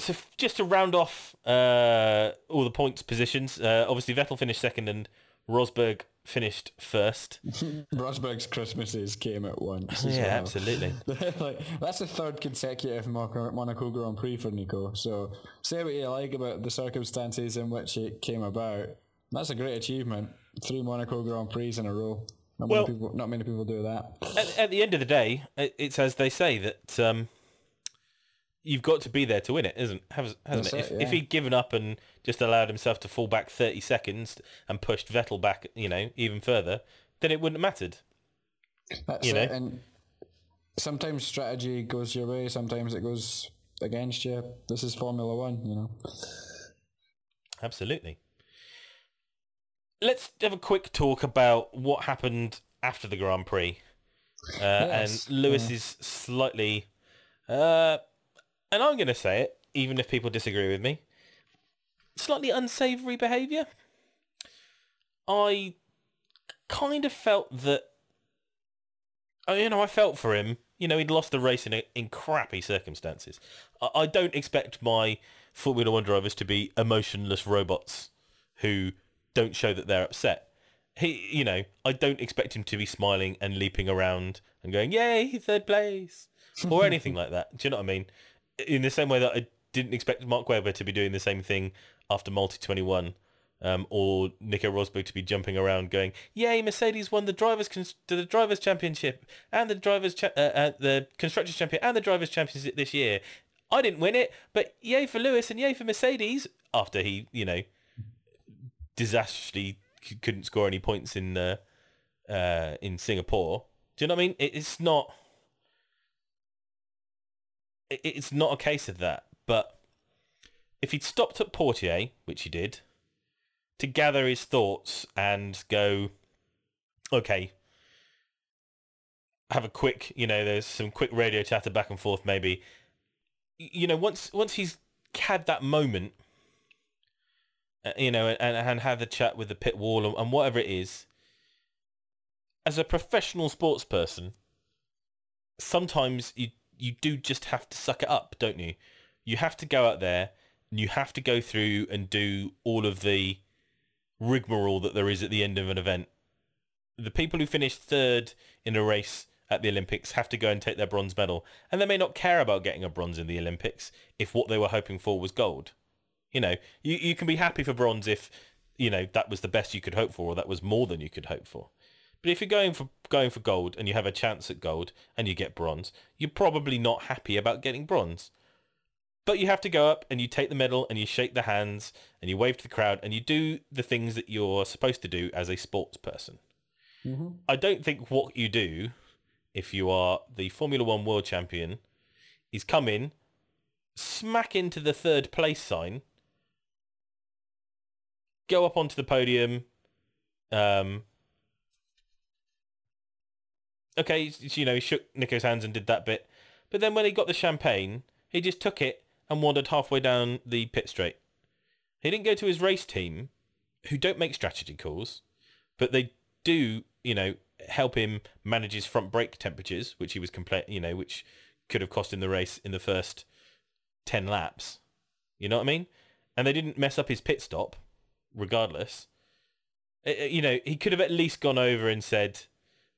So just to round off uh, all the points positions, uh, obviously Vettel finished second and Rosberg finished first. <laughs> Rosberg's Christmases came at once. yeah, well. absolutely. <laughs> like, that's the third consecutive Monaco, Grand Prix for Nico. So say what you like about the circumstances in which it came about. That's a great achievement. Three Monaco Grand Prix in a row. Not, Well- many, people, not many people do that. at, at the end of the day, it- it's as they say that um, you've got to be there to win it, isn't hasn't That's it? it, If, yeah. if he'd given up and just allowed himself to fall back 30 seconds and pushed Vettel back, you know, even further, then it wouldn't have mattered. That's You it. And sometimes strategy goes your way, sometimes it goes against you. This is Formula One, you know. Absolutely. Let's have a quick talk about what happened after the Grand Prix. Uh, Yes, And Lewis is slightly, uh, and I'm going to say it, even if people disagree with me, slightly unsavoury behaviour. I kind of felt that, oh, you know, I felt for him. You know, he'd lost the race in, in crappy circumstances. I, I don't expect my Formula One drivers to be emotionless robots who don't show that they're upset. He, you know, I don't expect him to be smiling and leaping around and going, "Yay, third place," or anything <laughs> like that. Do you know what I mean? In the same way that I didn't expect Mark Webber to be doing the same thing after Multi Twenty One, um, or Nico Rosberg to be jumping around going, "Yay, Mercedes won the drivers cons- the drivers championship and the drivers cha- uh, uh, the constructors champion and the drivers championship this year." I didn't win it, but yay for Lewis and yay for Mercedes after he, you know, disastrously c- couldn't score any points in uh, uh, in Singapore. Do you know what I mean? It, it's not. It, it's not a case of that. But if he'd stopped at Portier, which he did, to gather his thoughts and go, okay, have a quick, you know, there's some quick radio chatter back and forth, maybe. You know, once once he's had that moment uh, you know, and, and have the chat with the pit wall and, and whatever it is. As a professional sports person, sometimes you you do just have to suck it up, don't you? You have to go out there and you have to go through and do all of the rigmarole that there is at the end of an event. The people who finish third in a race at the Olympics have to go and take their bronze medal, and they may not care about getting a bronze in the Olympics if what they were hoping for was gold. You know, you, you can be happy for bronze if, you know, that was the best you could hope for or that was more than you could hope for. But if you're going for going for gold and you have a chance at gold and you get bronze, you're probably not happy about getting bronze. But you have to go up and you take the medal and you shake the hands and you wave to the crowd and you do the things that you're supposed to do as a sports person. I don't think what you do if you are the Formula One world champion is come in, smack into the third place sign, go up onto the podium. Um, okay, you know, he shook Nico's hands and did that bit. But then when he got the champagne, he just took it and wandered halfway down the pit straight. He didn't go to his race team, who don't make strategy calls, but they do, you know, help him manage his front brake temperatures, which he was complete, you know, which could have cost him the race in the first 10 laps. You know what I mean? And they didn't mess up his pit stop, regardless. Uh, uh, You know, he could have at least gone over and said,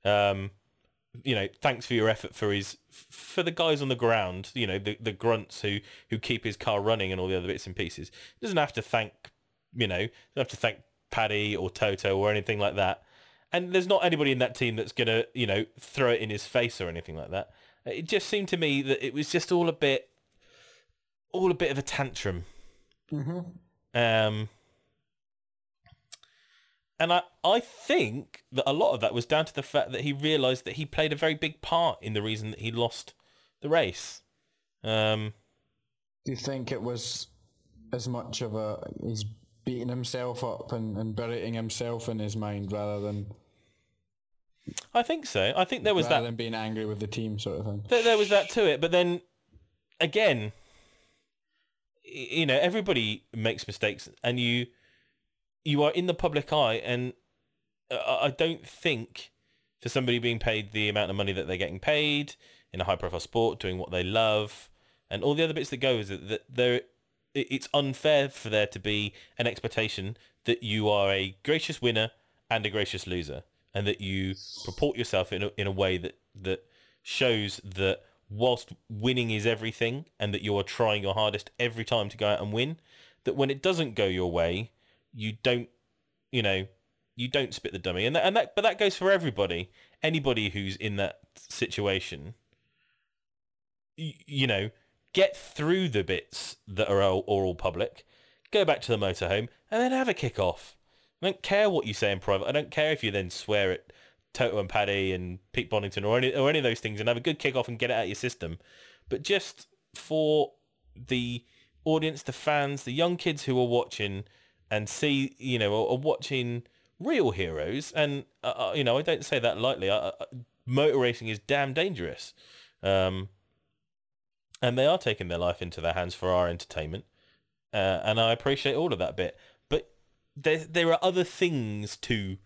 um, you know, thanks for your effort for his for the guys on the ground, you know, the the grunts who who keep his car running and all the other bits and pieces. He doesn't have to thank, you know, doesn't have to thank Paddy or Toto or anything like that. And there's not anybody in that team that's gonna, you know, throw it in his face or anything like that. It just seemed to me that it was just all a bit, all a bit of a tantrum. Um, and I, I think that a lot of that was down to the fact that he realised that he played a very big part in the reason that he lost the race. Um, Do you think it was as much of a he's beating himself up and, and berating himself in his mind rather than I think so. I think there was rather that than being angry with the team sort of thing. there, there was that to it. But then again, you know, everybody makes mistakes, and you you are in the public eye, and uh, I don't think for somebody being paid the amount of money that they're getting paid in a high profile sport, doing what they love, and all the other bits that go is that, that there it's unfair for there to be an expectation that you are a gracious winner and a gracious loser, and that you purport yourself in a, in a way that that shows that whilst winning is everything, and that you are trying your hardest every time to go out and win, that when it doesn't go your way, you don't, you know, you don't spit the dummy, and that, and that but that goes for everybody. Anybody who's in that situation, you, you know, get through the bits that are all, are all public, go back to the motorhome, and then have a kick off. I don't care what you say in private. I don't care if you then swear at Toto and Paddy and Pete Bonnington or any or any of those things and have a good kick off and get it out of your system. But just for the audience, the fans, the young kids who are watching and see, you know, are, are watching real heroes. And uh, uh, you know, I don't say that lightly. Uh, uh, motor racing is damn dangerous, um, and they are taking their life into their hands for our entertainment. Uh, and I appreciate all of that bit. But there there are other things to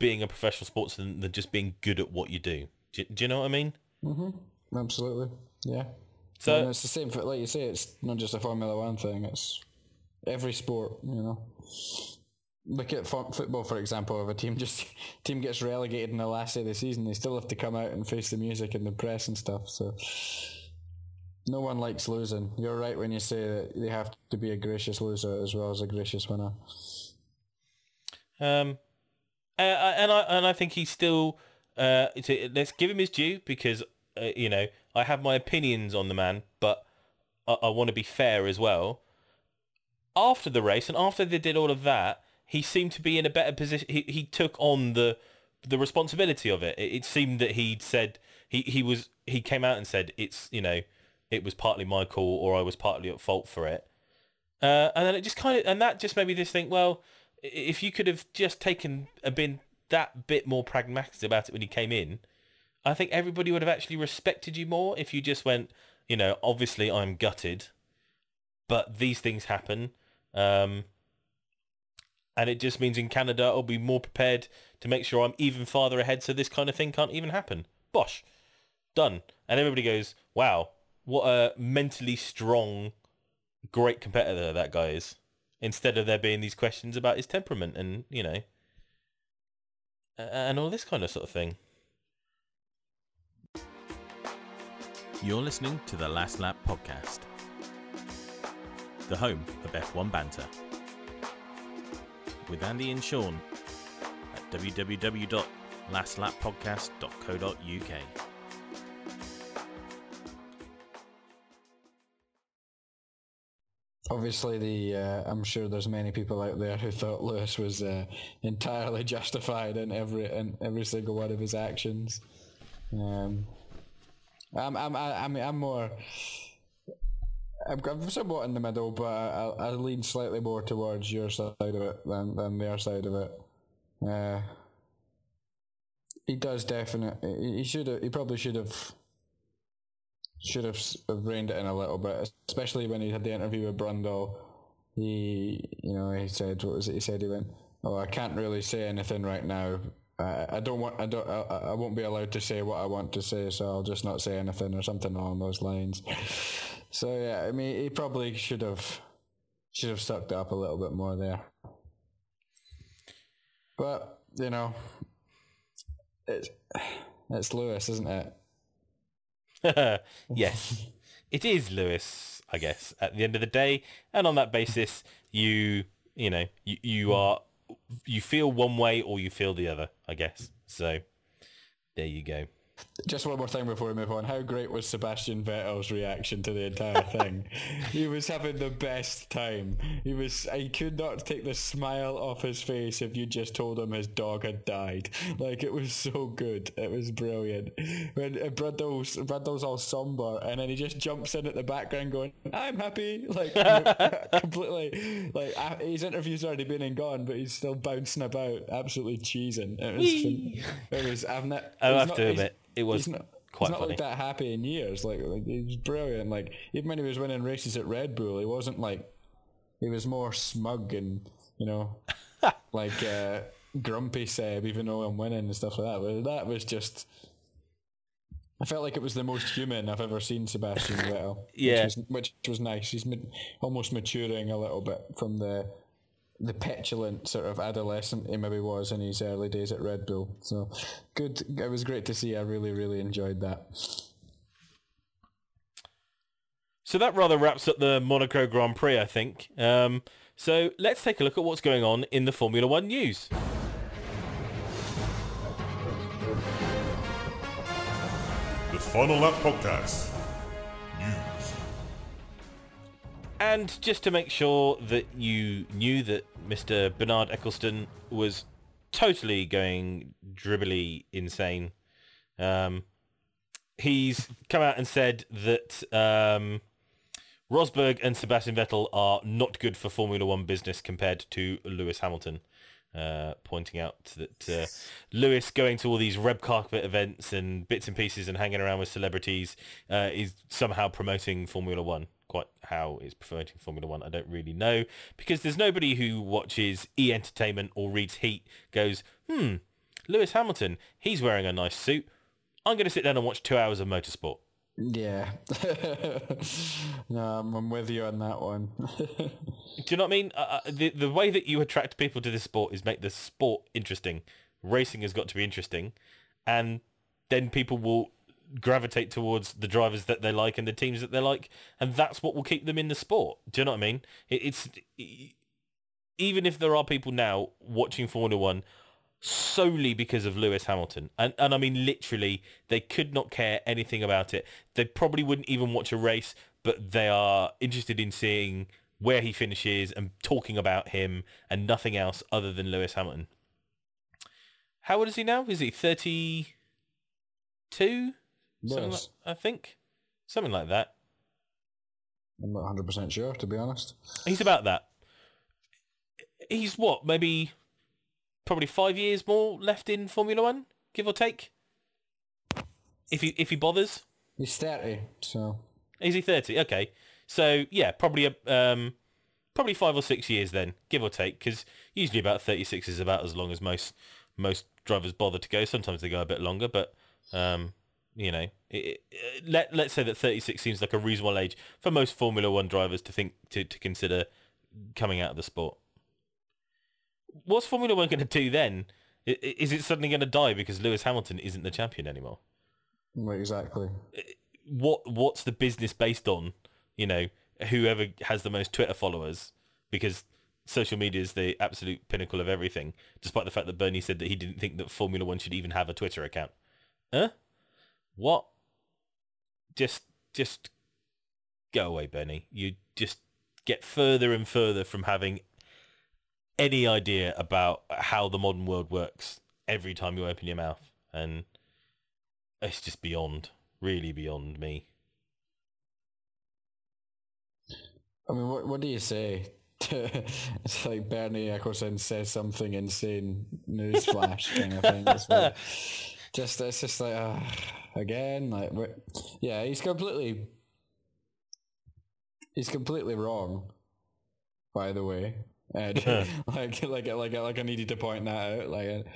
being a professional sportsman than just being good at what you do. Do, do you know what I mean? Absolutely. Yeah. So- and it's the same for like you say, it's not just a Formula One thing, it's every sport, you know. Look at fo- football, for example. If a team just <laughs> team gets relegated in the last day of the season, they still have to come out and face the music and the press and stuff. So no one likes losing. You're right when you say that they have to be a gracious loser as well as a gracious winner. Um, and I and I think he's still. Uh, let's give him his due because uh, you know I have my opinions on the man, but I, I want to be fair as well. After the race and after they did all of that, he seemed to be in a better position. He he took on the the responsibility of it. It, it seemed that he'd said he he was he came out and said it's you know it was partly my call or I was partly at fault for it. Uh, and then it just kind of, and that just made me just think, well, if you could have just taken a been that bit more pragmatic about it when you came in, I think everybody would have actually respected you more if you just went, you know, obviously I'm gutted, but these things happen. Um, and it just means in Canada I'll be more prepared to make sure I'm even farther ahead so this kind of thing can't even happen. Bosh. Done. And everybody goes, wow, what a mentally strong, great competitor that guy is. Instead of there being these questions about his temperament and, you know, and all this kind of sort of thing. You're listening to the Last Lap podcast, the home of F1 banter, with Andy and Sean at www.lastlappodcast.co.uk. Obviously, the uh, I'm sure there's many people out there who thought Lewis was uh, entirely <laughs> justified in every in every single one of his actions. Um, I'm I'm I, I mean I'm more. I'm, somewhat in the middle, but I, I, lean slightly more towards your side of it than than their side of it. Uh, he does definitely. He should. He probably should have should have reined it in a little bit, especially when he had the interview with Brundle. He, you know, he said, what was it? He said he went, "Oh, I can't really say anything right now. I, I don't want, I don't, I, I won't be allowed to say what I want to say, so I'll just not say anything or something along those lines." So yeah, I mean, he probably should have should have sucked up a little bit more there. But you know, it's it's Lewis, isn't it? <laughs> yes, it is Lewis. I guess at the end of the day, and on that basis, you you know you, you are you feel one way or you feel the other. I guess so. There you go. Just one more thing before we move on. How great was Sebastian Vettel's reaction to the entire thing? <laughs> he was having the best time. He was. He could not take the smile off his face if you just told him his dog had died. Like it was so good. It was brilliant. When uh, Brundle's Brundle's all somber, and then he just jumps in at the background going, "I'm happy." Like <laughs> completely. Like uh, his interview's already been and gone, but he's still bouncing about, absolutely cheesing. It was. <laughs> It was. I've not. I'll have not- to admit, it was he's not, quite he's not looked that happy in years. Like, like he was brilliant. Like even when he was winning races at Red Bull, he wasn't like he was more smug and you know <laughs> like uh, grumpy Seb, even though I'm winning and stuff like that. But that was just. I felt like it was the most human I've ever seen Sebastian Vettel. Yeah. which was, which was nice. He's ma- almost maturing a little bit from the the petulant sort of adolescent he maybe was in his early days at Red Bull. So good. It was great to see. I really, really enjoyed that. So that rather wraps up the Monaco Grand Prix, I think. Um, so let's take a look at what's going on in the Formula One news. The Final Lap Podcast. And just to make sure that you knew that Mr. Bernard Ecclestone was totally going dribbly insane, um, he's come out and said that um, Rosberg and Sebastian Vettel are not good for Formula One business compared to Lewis Hamilton. Uh, pointing out that uh, Lewis going to all these red carpet events and bits and pieces and hanging around with celebrities uh, is somehow promoting Formula One. Quite how it's promoting Formula One, I don't really know because there's nobody who watches E Entertainment or reads Heat goes, hmm, Lewis Hamilton, he's wearing a nice suit. I'm going to sit down and watch two hours of motorsport. Yeah. <laughs> no, I'm, I'm with you on that one. <laughs> Do you know what I mean? Uh, uh, the the way that you attract people to this sport is make the sport interesting. Racing has got to be interesting, and then people will gravitate towards the drivers that they like and the teams that they like, and that's what will keep them in the sport. Do you know what I mean? It, it's even if there are people now watching Formula One solely because of Lewis Hamilton. And and I mean literally they could not care anything about it. They probably wouldn't even watch a race, but they are interested in seeing where he finishes and talking about him and nothing else other than Lewis Hamilton. How old is he now? Is he 32? Something like, Yes. I think. Something like that. I'm not 100% sure, to be honest. He's about that. He's what, maybe probably five years more left in Formula One, give or take. If he if he bothers, He's 30, so... is he thirty? Okay, so yeah, probably a, um probably five or six years then, give or take, because usually about thirty six is about as long as most most drivers bother to go. Sometimes they go a bit longer, but um you know, it, it, let let's say that thirty six seems like a reasonable age for most Formula One drivers to think to to consider coming out of the sport. What's Formula One going to do then? Is it suddenly going to die because Lewis Hamilton isn't the champion anymore? Right, exactly. What What's the business based on? You know, whoever has the most Twitter followers, because social media is the absolute pinnacle of everything. Despite the fact that Bernie said that he didn't think that Formula One should even have a Twitter account. Huh? What? Just, just go away, Bernie. You just get further and further from having any idea about how the modern world works every time you open your mouth. And it's just beyond, really beyond me. I mean, what what do you say? <laughs> it's like Bernie Ecclestone says something insane, newsflash kind of thing. <laughs> just it's just like uh, again, like yeah, he's completely he's completely wrong. By the way, <laughs> <laughs> like like like like I needed to point that out. Like,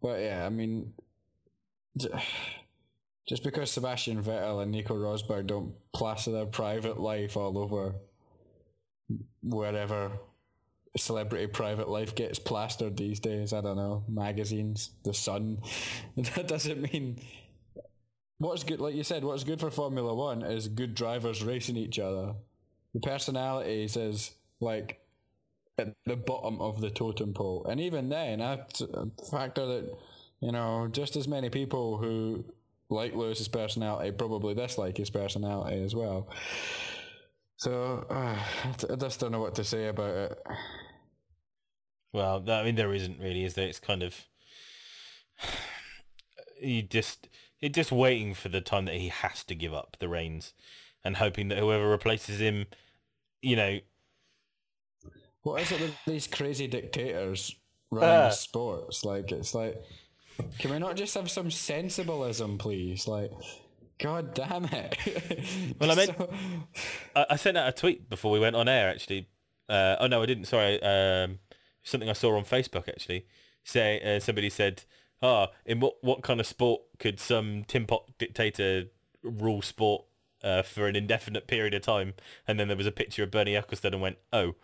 but yeah, I mean. Just because Sebastian Vettel and Nico Rosberg don't plaster their private life all over wherever celebrity private life gets plastered these days. I don't know, magazines, the Sun. <laughs> That doesn't mean what's good. Like you said, what's good for Formula One is good drivers racing each other. The personalities is like at the bottom of the totem pole, and even then, I factor that you know just as many people who like Lewis's personality probably dislike his personality as well. So uh, I just don't know what to say about it. Well, I mean, there isn't really, is there? It's kind of <sighs> you just you're just waiting for the time that he has to give up the reins, and hoping that whoever replaces him, you know, What is it with these crazy dictators <laughs> running Ah. sports? Like it's like, can we not just have some sensibilism, please? Like, god damn it! <laughs> Well, I meant- So- I, I sent out a tweet before we went on air. Actually, uh, oh no, I didn't. Sorry, um, something I saw on Facebook actually. Say uh, somebody said, "Ah, in what what kind of sport could some tin pot dictator rule sport uh, for an indefinite period of time?" And then there was a picture of Bernie Ecclestone and went, "Oh."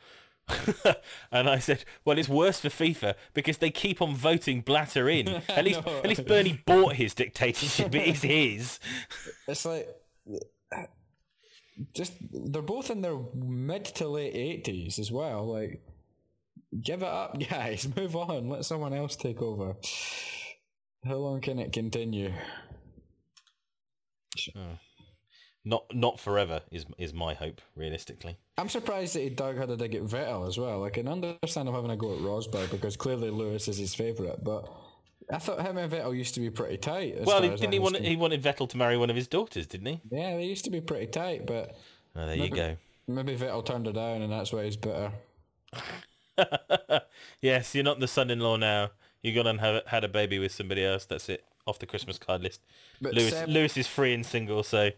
<laughs> and I said, "Well, it's worse for FIFA because they keep on voting Blatter in. <laughs> At least, know. at least Bernie bought his dictatorship. It is his." <laughs> It's like just they're both in their mid to late eighties as well. Like, give it up, <laughs> guys. Move on. Let someone else take over. How long can it continue? Hmm. Not not forever is is my hope, realistically. I'm surprised that he dug had a dig at Vettel as well. I can understand him having a go at Rosberg because clearly Lewis is his favourite, but I thought him and Vettel used to be pretty tight. Well, he, didn't he want he wanted Vettel to marry one of his daughters, didn't he? Yeah, they used to be pretty tight, but Oh, there you go. maybe Vettel turned her down, and that's why he's bitter. <laughs> <laughs> yes, you're not the son-in-law now. You gone and have, had a baby with somebody else. That's it. Off the Christmas card list. But Lewis Seb- Lewis is free and single, so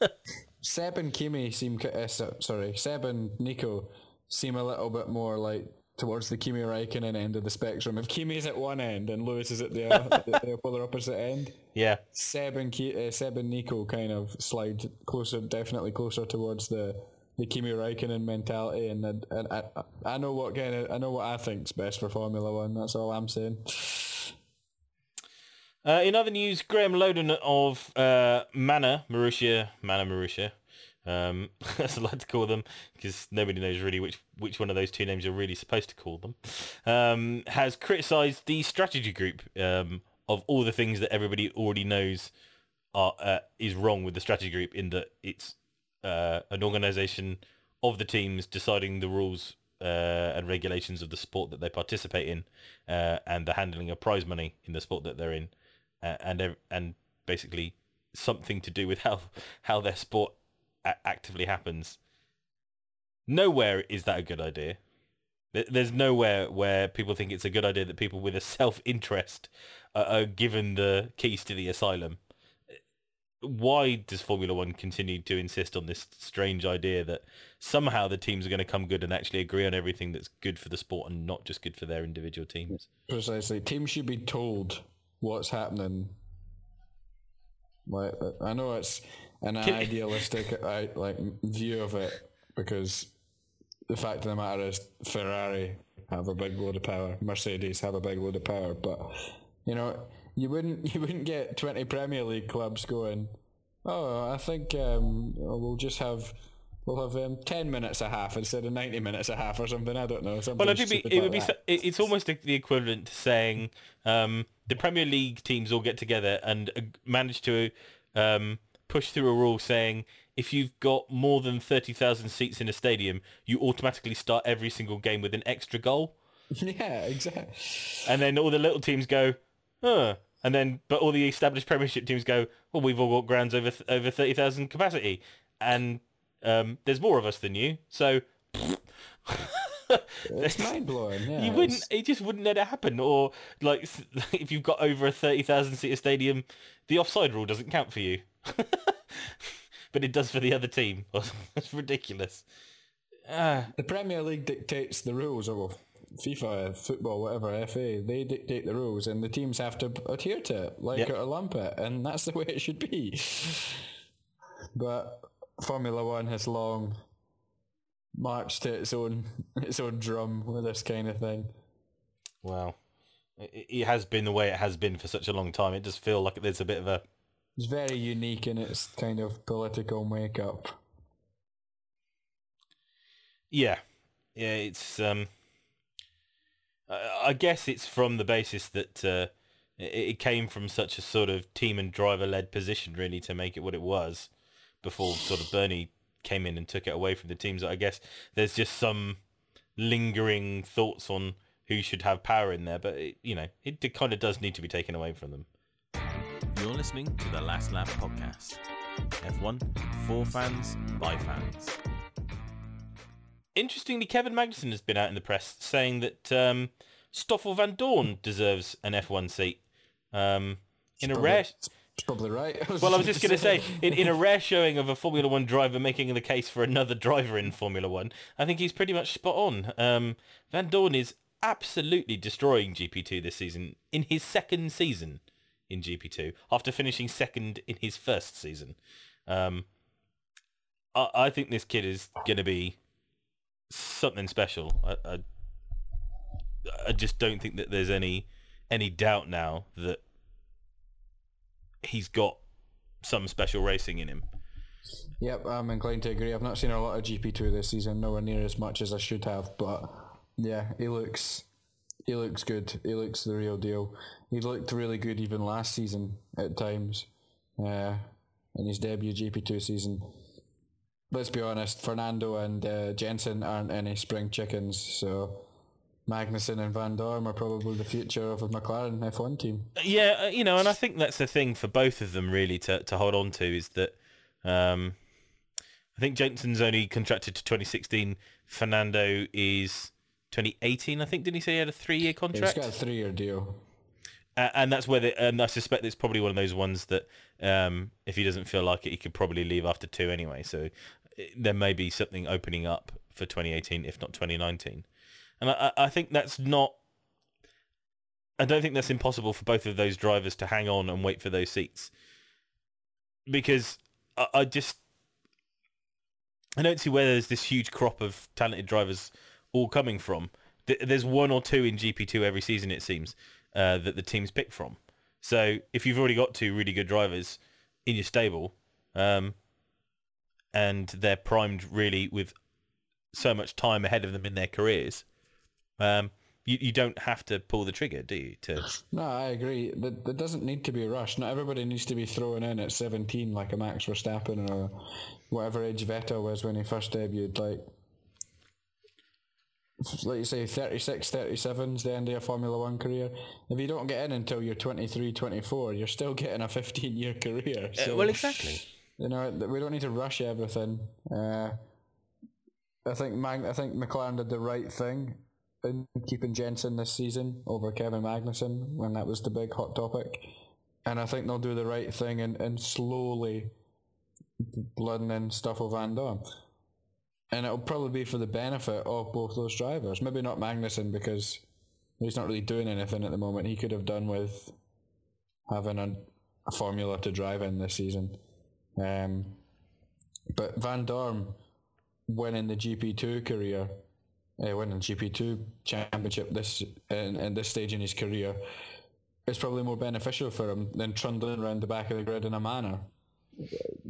<laughs> Seb and Kimi seem, uh, sorry, Seb and Nico seem a little bit more like towards the Kimi Raikkonen end of the spectrum. If Kimi's at one end and Lewis is at the, uh, <laughs> the polar opposite end, yeah. Seb and Ki- uh, Seb and Nico kind of slide closer, definitely closer towards the the Kimi Raikkonen mentality, and, and, and I, I know what kind of I know what I think's best for Formula One. That's all I'm saying. Uh, in other news, Graeme Lowdon of uh, Manor Marussia, Manor Marussia, um, <laughs> as I like to call them, because nobody knows really which which one of those two names you're really supposed to call them, um, has criticised the strategy group um, of all the things that everybody already knows are uh, is wrong with the strategy group in that it's uh, an organisation of the teams deciding the rules uh, and regulations of the sport that they participate in, uh, and the handling of prize money in the sport that they're in, uh, and and basically something to do with how how their sport a- actively happens. Nowhere is that a good idea. There's nowhere where people think it's a good idea that people with a self-interest are given the keys to the asylum. Why does Formula One continue to insist on this strange idea that somehow the teams are going to come good and actually agree on everything that's good for the sport and not just good for their individual teams? Precisely, teams should be told what's happening. Like I know it's an Can- <laughs> idealistic uh, like view of it because the fact of the matter is Ferrari have a big load of power, Mercedes have a big load of power, but you know you wouldn't <laughs> you wouldn't get twenty Premier League clubs going. Oh, I think um, we'll just have. We'll have um, ten minutes a half instead of ninety minutes a half or something. I don't know. Well, it would be, it like would be, so- it- it's almost the equivalent to saying um, the Premier League teams all get together and uh, manage to um, push through a rule saying if you've got more than 30,000 seats in a stadium, you automatically start every single game with an extra goal. <laughs> yeah, exactly. And then all the little teams go, huh. And then, but all the established Premiership teams go, well, we've all got grounds over over 30,000 capacity. And um, there's more of us than you. So It's mind blowing. <laughs> Yeah, you wouldn't. It just wouldn't let it happen. Or like, <laughs> if you've got over a thirty thousand seater stadium, the offside rule doesn't count for you, <laughs> but it does for the other team. It's ridiculous. Ah, The Premier League dictates the rules, or well, FIFA, football, whatever, FA. They dictate the rules, and the teams have to adhere to it, like Yep. it or lump it, and that's the <laughs> way it should be. But Formula One has long marched to its own its own drum with this kind of thing. well, it, it has been the way it has been for such a long time. It does feel like there's a bit of a It's very unique in its kind of political makeup. Yeah, yeah. It's um, I guess it's from the basis that uh, it, it came from such a sort of team and driver led position really to make it what it was before sort of Bernie came in and took it away from the teams. I guess there's just some lingering thoughts on who should have power in there, but it, you know, it, kind of does need to be taken away from them. You're listening to the Last Lap podcast. F1 for fans by fans. Interestingly, Kevin Magnussen has been out in the press saying that um, Stoffel Vandoorne deserves an F1 seat. Um, in a rare, probably right. <laughs> well, I was just going to say, in, in a rare showing of a Formula One driver making the case for another driver in Formula One, I think he's pretty much spot on. Um, Vandoorne is absolutely destroying GP2 this season in his second season in GP2 after finishing second in his first season. Um, I, I think this kid is going to be something special. I, I, I just don't think that there's any any doubt now that he's got some special racing in him. Yep, I'm inclined to agree. I've not seen a lot of GP2 this season, nowhere near as much as I should have. But yeah, he looks he looks good. He looks the real deal. He looked really good even last season at times, uh, in his debut GP2 season. Let's be honest, Fernando and uh, Jenson aren't any spring chickens, so Magnussen and Vandoorne are probably the future of a McLaren F1 team. Yeah, uh, you know, and I think that's the thing for both of them really to, to hold on to is that um, I think Jenson's only contracted to 2016. Fernando is 2018. I think didn't he say he had a three-year He's contract? got a three-year deal. A- and that's where the, and I suspect it's probably one of those ones that um, if he doesn't feel like it, he could probably leave after two anyway. So uh, there may be something opening up for 2018, if not 2019. And I, I I think that's not. I don't think that's impossible for both of those drivers to hang on and wait for those seats, because I, I just I don't see where there's this huge crop of talented drivers all coming from. There's one or two in GP2 every season, it seems, uh, that the teams pick from. So if you've already got two really good drivers in your stable, um, and they're primed really with so much time ahead of them in their careers, um, you, you don't have to pull the trigger, do you? To <laughs> No, I agree. That that doesn't need to be rushed. Not everybody needs to be thrown in at 17 like a Max Verstappen or whatever age Vettel was when he first debuted. Like, like you say, 36, 37 is the end of your Formula One career. If you don't get in until you're 23, 24, you're still getting a 15 year career. So, Uh, well, exactly. you know, we don't need to rush everything. Uh, I think Mag- I think McLaren did the right thing in keeping Jenson this season over Kevin Magnussen when that was the big hot topic, and I think they'll do the right thing and, and slowly blooding in Stoffel Vandoorne. And it'll probably be for the benefit of both those drivers. Maybe not Magnussen because he's not really doing anything at the moment. He could have done with having a, a formula to drive in this season. Um, but Vandoorne winning the GP2 career, uh, winning GP2 championship this in, in this stage in his career, is probably more beneficial for him than trundling around the back of the grid in a Manor.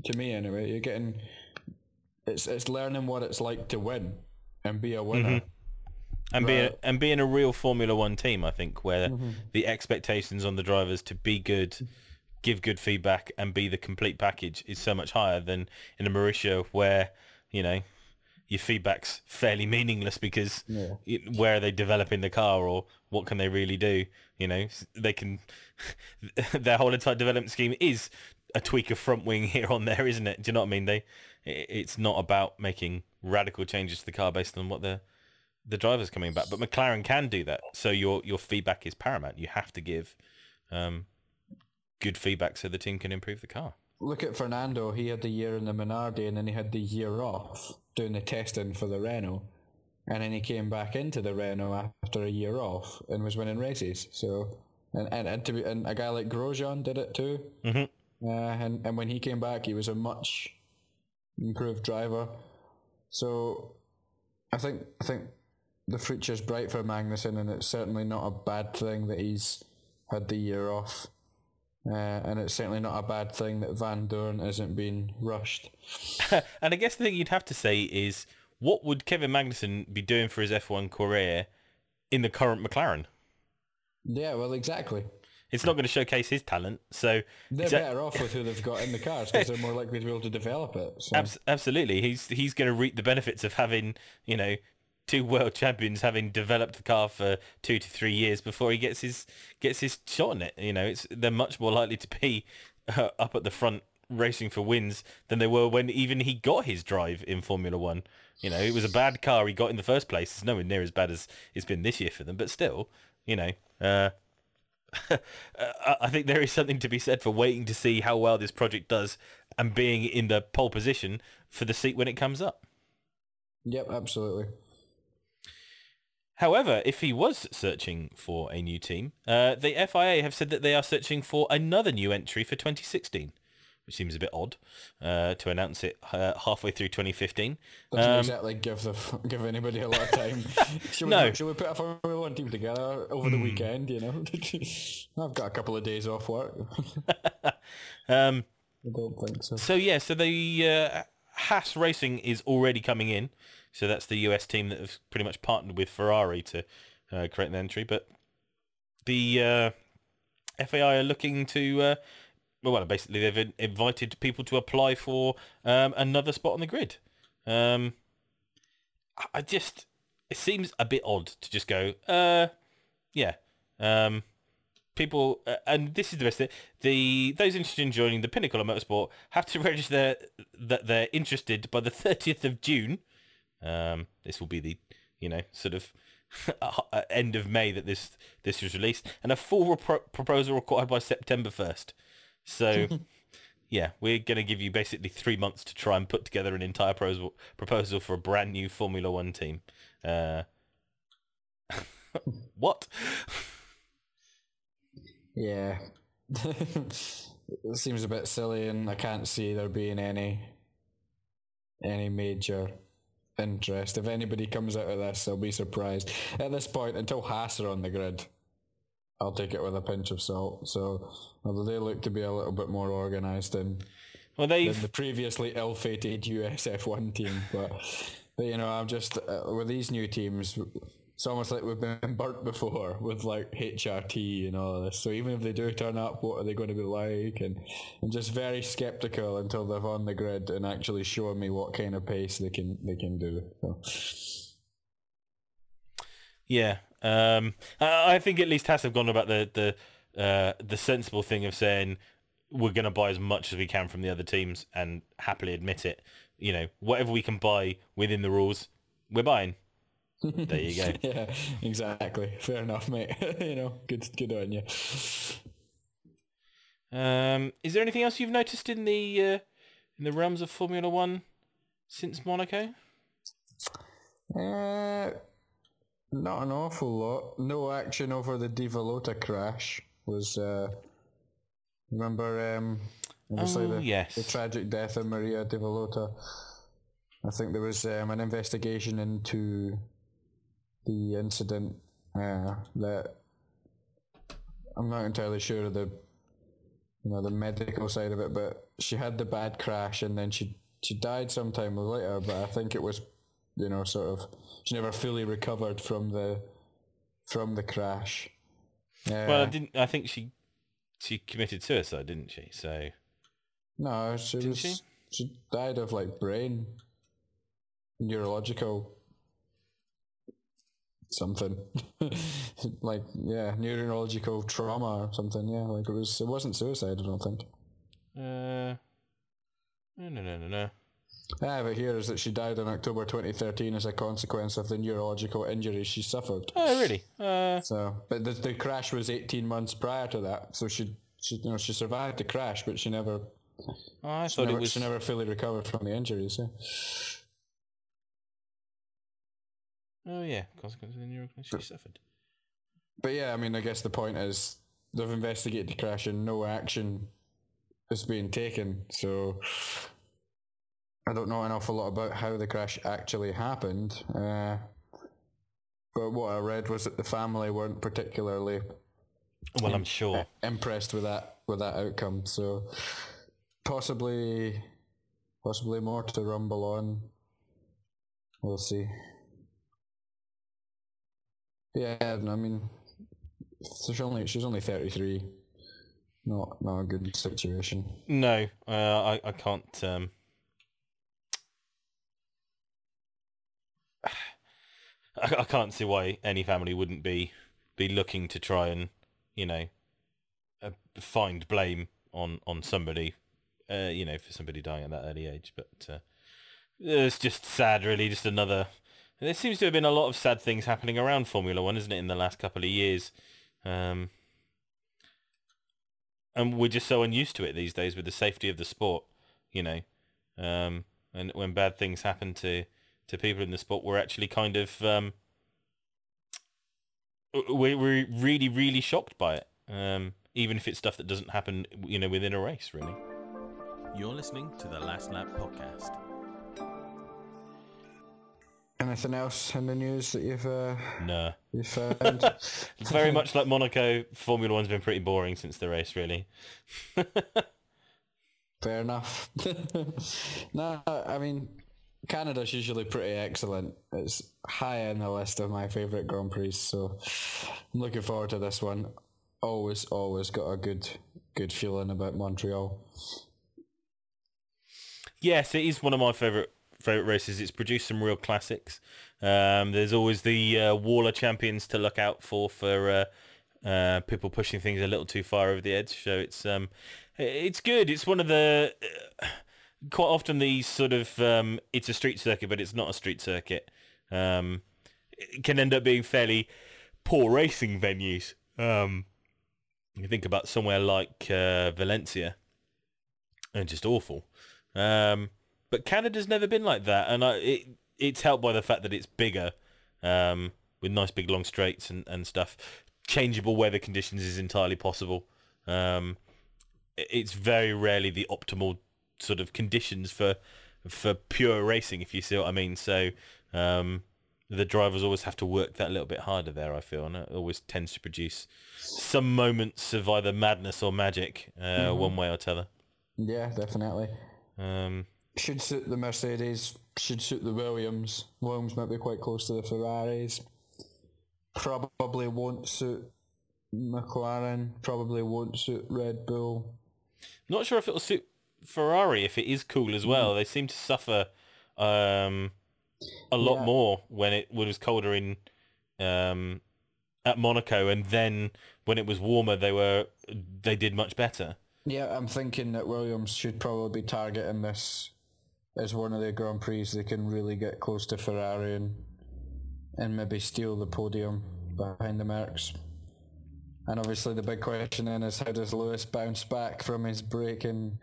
To me, anyway, you're getting it's it's learning what it's like to win and be a winner. Mm-hmm. and being and being a real Formula One team, I think, where mm-hmm. the expectations on the drivers to be good, give good feedback, and be the complete package is so much higher than in a Marussia, where you know your feedback's fairly meaningless because it- where are they developing the car or what can they really do? You know, they can. <laughs> their whole entire development scheme is a tweak of front wing <laughs> here on there, isn't it? Do you know what I mean? They, it's not about making radical changes to the car based on what the the driver's coming back. But McLaren can do that. So your your feedback is paramount. You have to give um, good feedback so the team can improve the car. Look at Fernando. He had the year in the Minardi and then he had the year off doing the testing for the Renault. And then he came back into the Renault after a year off and was winning races. So, and and, and, to be, and a guy like Grosjean did it too. Mm-hmm. Uh, and and when he came back, he was a much improved driver. So, I think I think the future's bright for Magnussen, and it's certainly not a bad thing that he's had the year off. Uh, and it's certainly not a bad thing that Vandoorne isn't being rushed. <laughs> and I guess the thing you'd have to say is, what would Kevin Magnussen be doing for his F1 career in the current McLaren? Yeah, well, exactly. It's not going to showcase his talent. So They're better off with who they've got in the cars because they're more likely to be able to develop it. So. abs- absolutely, he's he's going to reap the benefits of having you know two world champions having developed the car for two to three years before he gets his gets his shot on it. You know, it's they're much more likely to be uh, up at the front racing for wins than they were when even he got his drive in Formula One. You know, it was a bad car he got in the first place. It's nowhere near as bad as it's been this year for them, but still, you know. Uh, <laughs> I think there is something to be said for waiting to see how well this project does and being in the pole position for the seat when it comes up. Yep, absolutely. However, if he was searching for a new team, uh, the FIA have said that they are searching for another new entry for 2016, which seems a bit odd uh, to announce it uh, halfway through 2015. Doesn't Um, exactly give the <laughs> give anybody a lot of time. <laughs> should, we, No. should we put a Formula One team together over the weekend? You know, <laughs> I've got a couple of days off work. um, I don't think so. So yeah, so the uh, Haas Racing is already coming in. So that's the US team that has pretty much partnered with Ferrari to uh, create an entry. But the uh, FAI are looking to, uh, well, basically they've invited people to apply for um, another spot on the grid. Um, I- just, it seems a bit odd to just go, uh, yeah. Um, people, uh, and this is the best thing, the those interested in joining the Pinnacle of Motorsport have to <laughs> register that they're interested by the 30th of June. Um, this will be the, you know, sort of <laughs> end of May that this this was released, and a full proposal required by September 1st. So, <laughs> yeah, we're going to give you basically three months to try and put together an entire proposal proposal for a brand new Formula One team. Uh, <laughs> what? Yeah, <laughs> it seems a bit silly, and I can't see there being any any major interest. If anybody comes out of this, I'll be surprised. At this point, until Haas are on the grid, I'll take it with a pinch of salt. So, although they look to be a little bit more organised than Well, than the previously ill-fated USF1 team, but but you know, I'm just uh, with these new teams. It's almost like we've been burnt before with like HRT and all of this. So even if they do turn up, what are they going to be like? And I'm just very skeptical until they're on the grid and actually showing me what kind of pace they can they can do. So. Yeah, um, I I think at least Haas have gone about the the uh, the sensible thing of saying we're going to buy as much as we can from the other teams and happily admit it. You know, whatever we can buy within the rules, we're buying. There you go. <laughs> yeah, exactly. Fair enough, mate. <laughs> you know, good good on you. Um, is there anything else you've noticed in the uh, in the realms of Formula One since Monaco? Uh, not an awful lot. No action over the de Villota crash was. Uh, remember, um, obviously Oh, the, yes. the tragic death of Maria de Villota. I think there was um, an investigation into the incident uh, that I'm not entirely sure of the you know the medical side of it, but she had the bad crash and then she she died sometime later. But I think it was you know sort of she never fully recovered from the from the crash. Well, I didn't. I think she she committed suicide, didn't she? So no, she Didn't was she? she died of like brain neurological something <laughs> like yeah neurological trauma or something yeah like it was it wasn't suicide i don't think uh, no, no, no, no, no. Ah but here is that she died in october 2013 as a consequence of the neurological injuries she suffered Oh, really? Uh, so but the, the crash was 18 months prior to that so she she you know she survived the crash but she never oh, I she thought never, it was. she never fully recovered from the injuries yeah Oh, yeah. Consequence of the neural she suffered. But yeah, I mean, I guess the point is they've investigated the crash and no action is being taken. So I don't know an awful lot about how the crash actually happened. Uh, but what I read was that the family weren't particularly Well, I'm sure. impressed with that with that outcome. So possibly, possibly more to rumble on. We'll see. Yeah, I mean, she's only she's only thirty three. not not a good situation. No, uh, I I can't. Um... I, I can't see why any family wouldn't be be looking to try and you know uh, find blame on on somebody, uh, you know, for somebody dying at that early age. But uh, it's just sad, really. Just another. There seems to have been a lot of sad things happening around Formula One, isn't it, in the last couple of years? Um, and we're just so unused to it these days with the safety of the sport, you know. Um, and when bad things happen to to people in the sport, we're actually kind of um, we're, we're really really shocked by it, um, even if it's stuff that doesn't happen, you know, within a race, really. You're listening to the Last Lap podcast. Anything else in the news that you've uh, No. you've <laughs> found? It's very much like Monaco. Formula One's been pretty boring since the race, really. <laughs> Fair enough. <laughs> no, I mean Canada's usually pretty excellent. It's high on the list of my favourite Grand Prix, so I'm looking forward to this one. Always, always got a good, good feeling about Montreal. Yes, it is one of my favourite favourite races. It's produced some real classics. Um, there's always the uh, Wall of Champions to look out for for uh, uh, people pushing things a little too far over the edge. So it's um, it's good. It's one of the quite often these sort of um, it's a street circuit, but it's not a street circuit. Um, it can end up being fairly poor racing venues. Um, you think about somewhere like uh, Valencia, and just awful. Um, but Canada's never been like that, and I, it it's helped by the fact that it's bigger, um, with nice big long straights and, and stuff. Changeable weather conditions is entirely possible. Um, it's very rarely the optimal sort of conditions for for pure racing, if you see what I mean. So um, the drivers always have to work that little bit harder there. I feel, and it always tends to produce some moments of either madness or magic, uh, one way or t'other. Yeah, definitely. Um, Should suit the Mercedes. Should suit the Williams. Williams might be quite close to the Ferraris. Probably won't suit McLaren. Probably won't suit Red Bull. Not sure if it'll suit Ferrari if it is cool as well. They seem to suffer um, a lot Yeah. more when it was colder in um, at Monaco, and then when it was warmer, they were they did much better. Yeah, I'm thinking that Williams should probably be targeting this as one of the Grand Prix they can really get close to Ferrari and, and maybe steal the podium behind the Mercs. And obviously the big question then is how does Lewis bounce back from his breaking,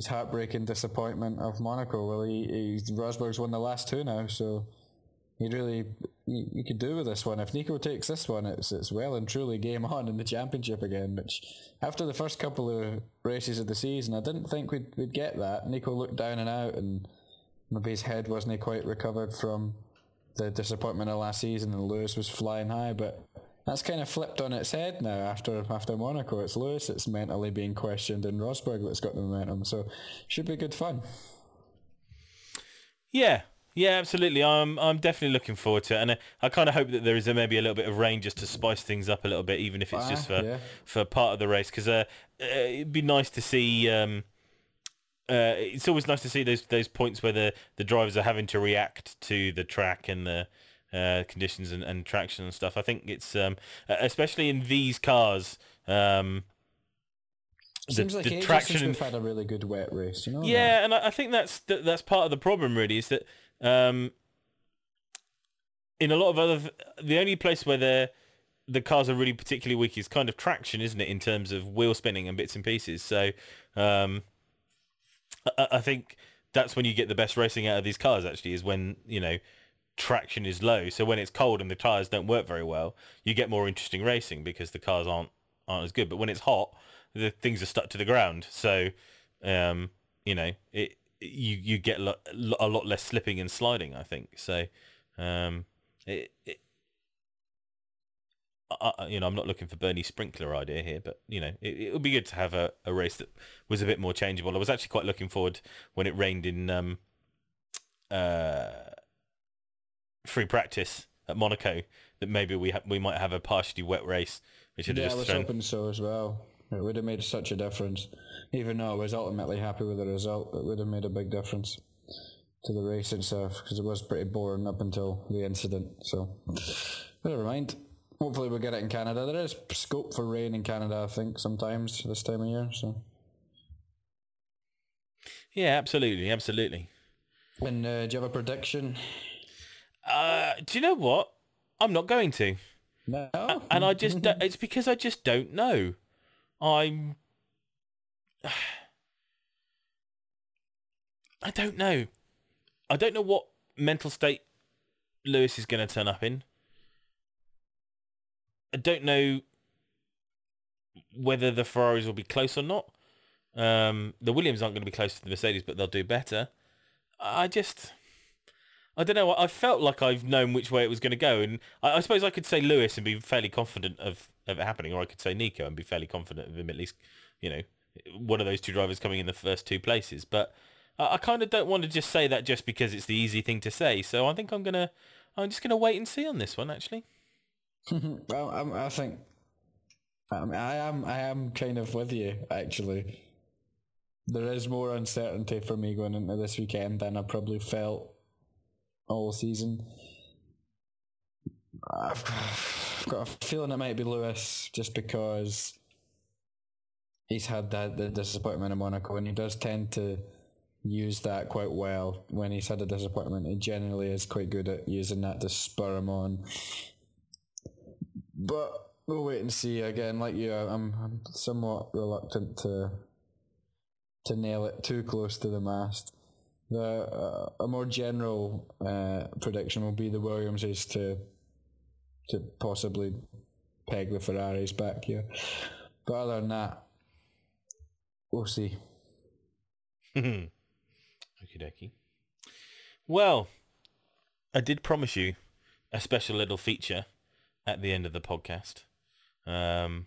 his heartbreaking disappointment of Monaco? Well, he, he Rosberg's won the last two now, so he really you, could do with this one. If Nico takes this one, it's it's well and truly game on in the championship again. Which after the first couple of races of the season, I didn't think we'd we'd get that. Nico looked down and out, and maybe his head wasn't quite recovered from the disappointment of last season, and Lewis was flying high. But that's kind of flipped on its head now after after Monaco. It's Lewis that's mentally being questioned, and Rosberg that's got the momentum. So should be good fun. Yeah, yeah, absolutely. I'm I'm definitely looking forward to it, and I, I kind of hope that there is a, maybe a little bit of rain just to spice things up a little bit, even if it's just Ah, for yeah. for part of the race, because uh, uh, it'd be nice to see. Um, uh, it's always nice to see those those points where the, the drivers are having to react to the track and the uh, conditions and, and traction and stuff. I think it's um, especially in these cars. Um, the- Seems like the traction we've had a really good wet race. You know? yeah, and I, I think that's that, that's part of the problem. Really, is that um, in a lot of other, the only place where the the cars are really particularly weak is kind of traction, isn't it? In terms of wheel spinning and bits and pieces. So um, I, I think that's when you get the best racing out of these cars. Actually, is when you know traction is low. So when it's cold and the tires don't work very well, you get more interesting racing because the cars aren't aren't as good. But when it's hot, the things are stuck to the ground. So um, you know it you you get a lot, a lot less slipping and sliding. I think so. Um, it, it I- you know, I'm not looking for Bernie Sprinkler idea here, but you know, it, it would be good to have a, a race that was a bit more changeable. I was actually quite looking forward when it rained in um, uh, free practice at Monaco that maybe we ha- we might have a partially wet race, which would yeah, I just was thrown hoping so as well. It would have made such a difference. Even though I was ultimately happy with the result, it would have made a big difference to the race itself because it was pretty boring up until the incident. So, never mind. Hopefully, we'll get it in Canada. There is scope for rain in Canada, I think, sometimes this time of year. So, Yeah, absolutely, absolutely. and uh, do you have a prediction? Uh, do you know what? I'm not going to, No. and I just don't, it's because I just don't know. I'm. <sighs> I don't know. I don't know what mental state Lewis is going to turn up in. I don't know whether the Ferraris will be close or not. Um, the Williams aren't going to be close to the Mercedes, but they'll do better. I just, I don't know. I felt like I've known which way it was going to go, and I, I suppose I could say Lewis and be fairly confident of, of it happening, or I could say Nico and be fairly confident of him at least, you know, one of those two drivers coming in the first two places. But I, I kind of don't want to just say that just because it's the easy thing to say. So I think I'm gonna, I'm just gonna wait and see on this one actually. <laughs> well, I'm, I think I, mean, I am. I am kind of with you actually. There is more uncertainty for me going into this weekend than I probably felt all season. I've got a feeling it might be Lewis just because he's had that the disappointment in Monaco and he does tend to use that quite well when he's had a disappointment. He generally is quite good at using that to spur him on. But we'll wait and see. Again, like you, I'm, I'm somewhat reluctant to to nail it too close to the mast. The uh, a more general uh, prediction will be the Williams is to to possibly peg the Ferraris back here. But other than that, we'll see. Okie dokie. Well, I did promise you a special little feature at the end of the podcast. Um,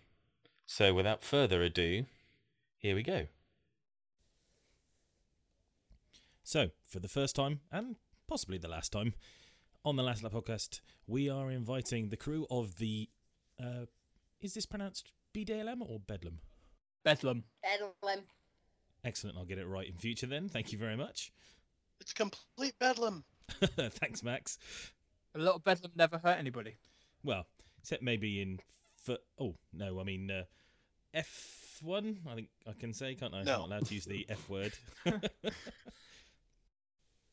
so without further ado, here we go. So, for the first time, and possibly the last time, on the Last Lap podcast, we are inviting the crew of the. Uh, is this pronounced BDLM or Bedlam? Bedlam. Bedlam. Excellent, I'll get it right in future then. Thank you very much. It's complete bedlam. <laughs> Thanks, Max. A little bedlam never hurt anybody. Well, except maybe in. F- oh, no, I mean uh, F1, I think I can say, can't I? I'm No. not allowed to use the F word. <laughs> <laughs>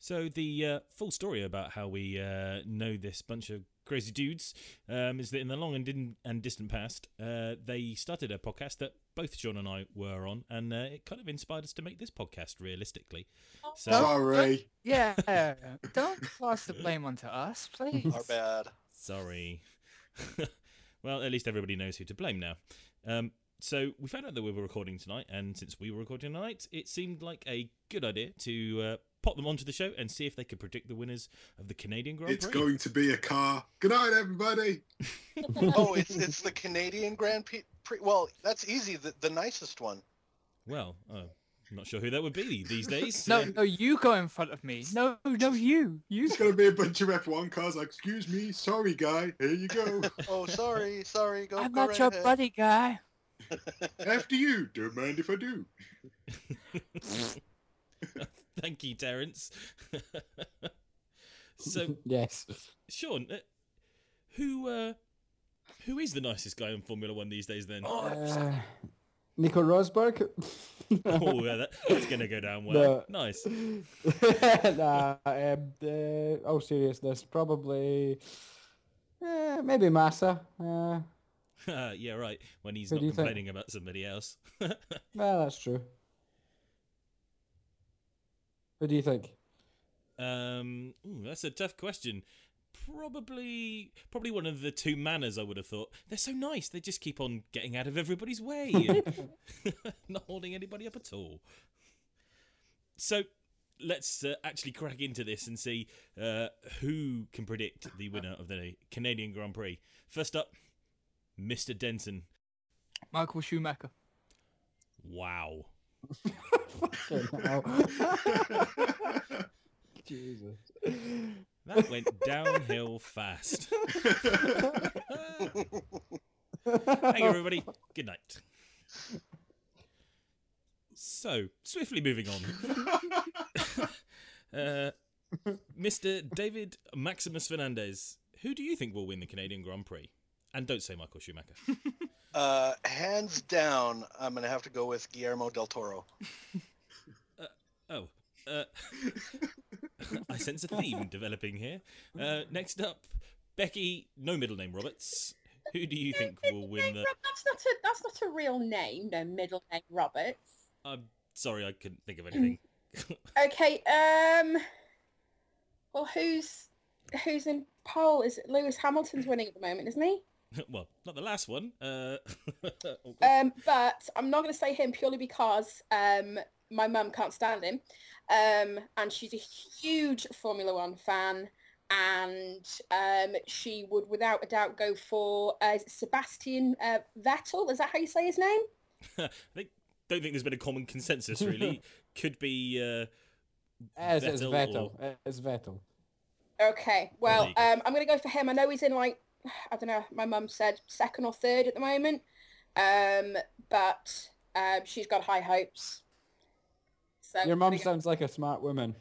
So the uh, full story about how we uh, know this bunch of crazy dudes um, is that in the long and, din- and distant past, uh, they started a podcast that both Sean and I were on, and uh, it kind of inspired us to make this podcast. Realistically, so Sorry. Yeah. Don't pass the blame onto us, please. Our bad. sorry. <laughs> well, at least everybody knows who to blame now. Um, so we found out that we were recording tonight, and since we were recording tonight, it seemed like a good idea to uh, pop them onto the show and see if they could predict the winners of the Canadian Grand It's Prix. It's going to be a car. Good night, everybody. <laughs> Oh, it's it's the Canadian Grand Prix. Well, that's easy. The, the nicest one. Well, uh, I'm not sure who that would be these days. No, no, you go in front of me. No, no, you. You. It's going to be a bunch of F1 cars. Like, excuse me, sorry, guy. Here you go. <laughs> Oh, sorry, sorry. Go. I'm go not right your ahead. buddy guy. After you. Don't mind if I do. <laughs> <laughs> Thank you, Terence. <laughs> so, <laughs> Yes. Sean, uh, who uh, who is the nicest guy in Formula One these days? Then, Uh, Nico Rosberg. oh, yeah, that, that's gonna go down well. No. Nice. nah, um, uh, all seriousness, probably, eh, maybe Massa. Uh, yeah, right. When he's Who not do you think? complaining about somebody else. well, that's true. What do you think? Um, ooh, that's a tough question. Probably, probably one of the two Manors. I would have thought they're so nice. They just keep on getting out of everybody's way, and <laughs> <laughs> not holding anybody up at all. So, let's uh, actually crack into this and see uh, who can predict the winner of the Canadian Grand Prix. First up, Mr. Denson. Michael Schumacher. Wow. <laughs> Jesus. That went downhill fast. Thank you, everybody. Good night. So, swiftly moving on. <laughs> uh, Mr. David Maximus Fernandez, who do you think will win the Canadian Grand Prix? And don't say Michael Schumacher. <laughs> Uh, hands down, I'm gonna have to go with Guillermo del Toro. uh, Oh, uh, <laughs> I sense a theme developing here. Uh, next up, Becky, no middle name Roberts. Who do you think will win the? That's not a that's not a real name. No middle name Roberts. I'm sorry, I couldn't think of anything. <laughs> Okay. Um. Well, who's who's in pole? Is it Lewis Hamilton's winning at the moment, isn't he? <laughs> well, not the last one. Uh, <laughs> oh, Um, but I'm not going to say him purely because um, my mum can't stand him, um, and she's a huge Formula One fan, and um, she would without a doubt go for uh, Sebastian uh, Vettel. Is that how you say his name? <laughs> I think, don't think there's been a common consensus really. Could be uh, As it's Vettel Vettel. or- It's Vettel. Okay, well, um, I'm going to go for him. I know he's in like, I don't know, my mum said second or third at the moment, um, but um, she's got high hopes. So Your mum sounds like a smart woman.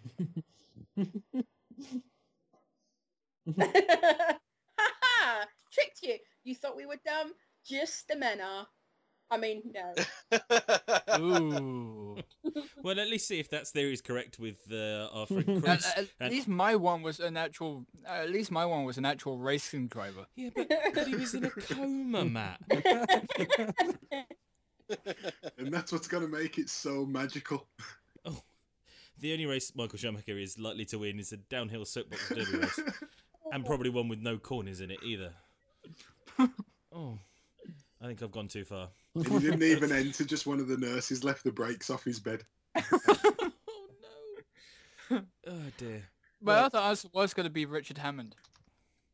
Ha-ha! <laughs> <laughs> Tricked you. You thought we were dumb? Just the men are. I mean, no. Ooh. <laughs> well, at least see if that theory is correct with uh, our friend At, Chris. at least my one was an actual. At least my one was an actual racing driver. yeah, but, but he was in a coma, Matt. <laughs> And that's what's going to make it so magical. <laughs> Oh, the only race Michael Schumacher is likely to win is a downhill soapbox derby race, and probably one with no corners in it either. Oh, I think I've gone too far. And he didn't even enter, just one of the nurses left the brakes off his bed. <laughs> <laughs> oh no! Oh dear. My Well- other answer was going to be Richard Hammond.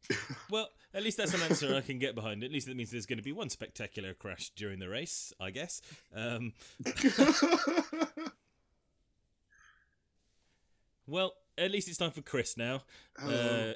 <laughs> Well, at least that's an answer I can get behind. At least that means there's going to be one spectacular crash during the race, I guess. Um, well, at least it's time for Chris now. Uh, Oh.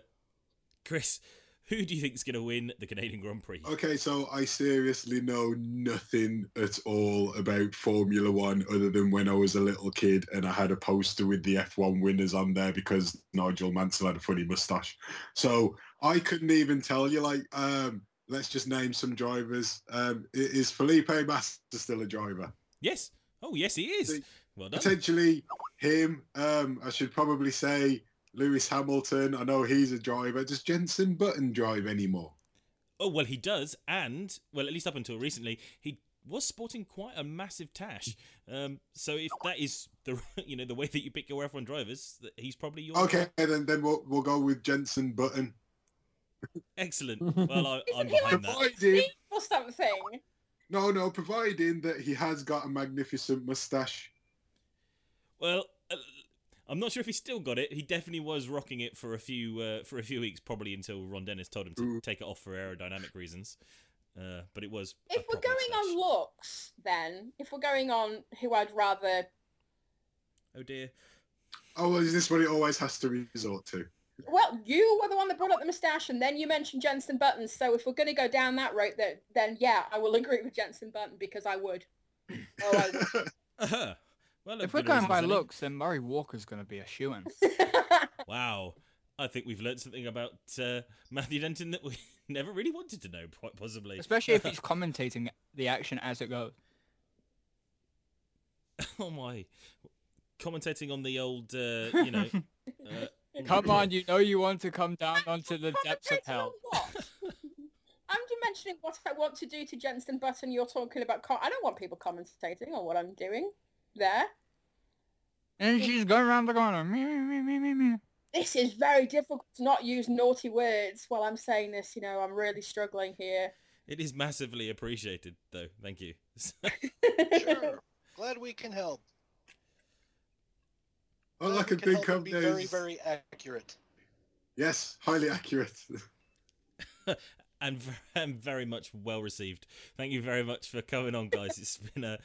Chris, who do you think is going to win the Canadian Grand Prix? Okay, so I seriously know nothing at all about Formula One other than when I was a little kid and I had a poster with the F1 winners on there because Nigel Mansell had a funny moustache. So I couldn't even tell you, like, um, let's just name some drivers. Um, is Felipe Massa still a driver? Yes. Oh, yes, he is. Well done. Potentially him. Um, I should probably say Lewis Hamilton. I know he's a driver. Does Jenson Button drive anymore? Oh well, he does, and well, at least up until recently, he was sporting quite a massive tash. Um, so if that is the <laughs> you know the way that you pick your F1 drivers, that he's probably your Okay, then then we'll we'll go with Jenson Button. Excellent. <laughs> Well, I, I'm Isn't he behind like that. Providing, or something? no, no, providing that he has got a magnificent moustache. Well, I'm not sure if he still got it. He definitely was rocking it for a few uh, for a few weeks, probably until Ron Dennis told him to Ooh. take it off for aerodynamic reasons. Uh, but it was. If we're proper going on looks, then if we're going on who I'd rather, Oh dear. Oh, well, is this what it always has to resort to? well, you were the one that brought up the moustache, and then you mentioned Jenson Button. So if we're going to go down that route, then, then yeah, I will agree with Jenson Button because I would. <laughs> Oh, I would. <laughs> <laughs> Uh-huh. Well, If we're going by looks, then Murray Walker's going to be a shoo-in. <laughs> Wow. I think we've learned something about uh, Matthew Denton that we <laughs> never really wanted to know, quite possibly. Especially if he's <laughs> commentating the action as it goes. oh my. Commentating on the old, uh, you know. Uh, Come on, you know you want to come down onto the depths of hell. what? I'm just mentioning what I want to do to Jenson Button. You're talking about. Com- I don't want people commentating on what I'm doing there. And she's going around the corner. Me, me, me, me, me, me. This is very difficult to not use naughty words while I'm saying this. You know, I'm really struggling here. it is massively appreciated, though. Thank you. Sure. <laughs> Glad we can help. Oh, All I Glad can we can think help of and be very, very accurate. yes, highly accurate. <laughs> <laughs> and, and very much well received. Thank you very much for coming on, guys. It's been a,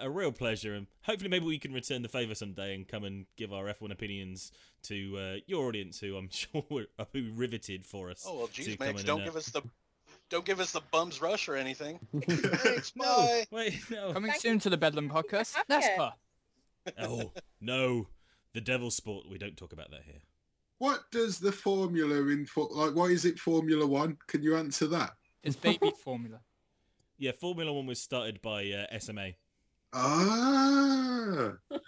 a real pleasure, and hopefully, maybe we can return the favour someday and come and give our F1 opinions to uh, your audience, who I'm <laughs> sure are who riveted for us. Oh well, to geez, come Max, don't and, uh, give us the Don't give us the bums rush or anything. <laughs> Thanks, bye. Wait, no. Coming Thank soon to the Bedlam podcast. NASCAR. Oh, no. The devil's sport. We don't talk about that here. What does the formula in for like? Why is it Formula One? Can you answer that? It's baby formula. <laughs> Yeah, Formula One was started by uh, SMA. Ah, <laughs>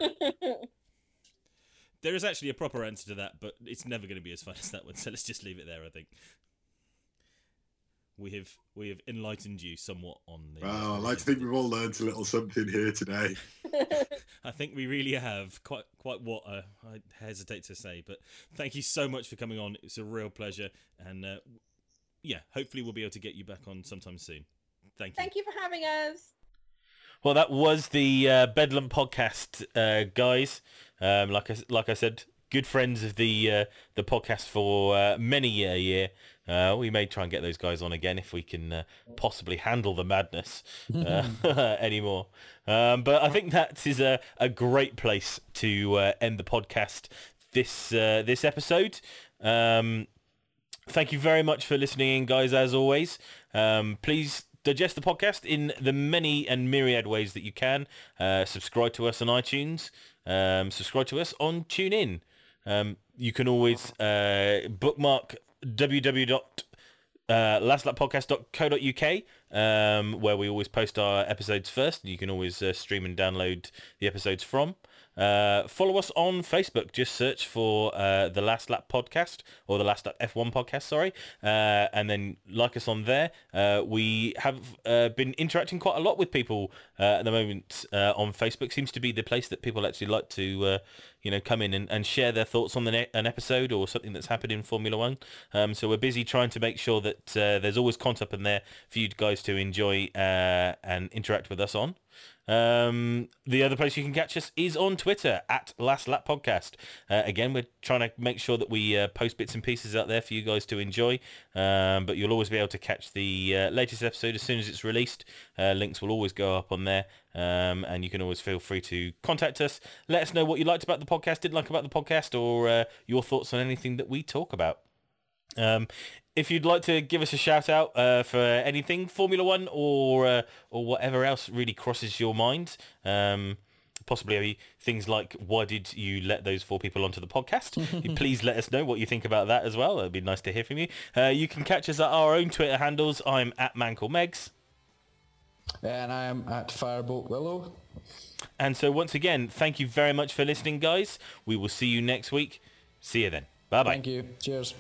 There is actually a proper answer to that, but it's never going to be as fun as that one. So let's just leave it there. I think we have we have enlightened you somewhat on the. well, I like to think we've all learned a little something here today. <laughs> <laughs> I think we really have quite quite what uh, I hesitate to say, but thank you so much for coming on. It's a real pleasure, and uh, yeah, hopefully we'll be able to get you back on sometime soon. Thank you. Thank you for having us. Well, that was the uh, Bedlam podcast, uh, guys. Um, like I like I said, good friends of the uh, the podcast for uh, many a year. Uh, we may try and get those guys on again if we can uh, possibly handle the madness <laughs> uh, <laughs> anymore. Um, but I think that is a, a great place to uh, end the podcast this uh, this episode. Um, thank you very much for listening in, guys, as always. Um, please digest the podcast in the many and myriad ways that you can. Uh, subscribe to us on iTunes. Um, subscribe to us on TuneIn. Um, you can always uh, bookmark www uh, lastlapodcast.co.uk um, where we always post our episodes first. You can always uh, stream and download the episodes from. Uh, follow us on Facebook. Just search for uh, the Last Lap Podcast or the Last Lap F1 Podcast, sorry, uh, and then like us on there. Uh, we have uh, been interacting quite a lot with people uh, at the moment on Facebook. Seems to be the place that people actually like to, you know, come in and, and share their thoughts on the ne- an episode or something that's happened in Formula One. Um, so we're busy trying to make sure that there's always content up in there for you guys to enjoy and interact with us on. Um, the other place you can catch us is on Twitter at Last Lap Podcast. Uh, again, we're trying to make sure that we uh, post bits and pieces out there for you guys to enjoy. Um, but you'll always be able to catch the uh, latest episode as soon as it's released. Uh, links will always go up on there. Um, and you can always feel free to contact us. Let us know what you liked about the podcast, didn't like about the podcast, or uh, your thoughts on anything that we talk about. Um, if you'd like to give us a shout out uh, for anything Formula One or uh, or whatever else really crosses your mind, um, possibly things like why did you let those four people onto the podcast? <laughs> Please let us know what you think about that as well. It'd be nice to hear from you. Uh, you can catch us at our own Twitter handles. I'm at MancleMegs. And I am at Firebolt Willow. And so once again, thank you very much for listening, guys. We will see you next week. See you then. Bye bye. Thank you. Cheers.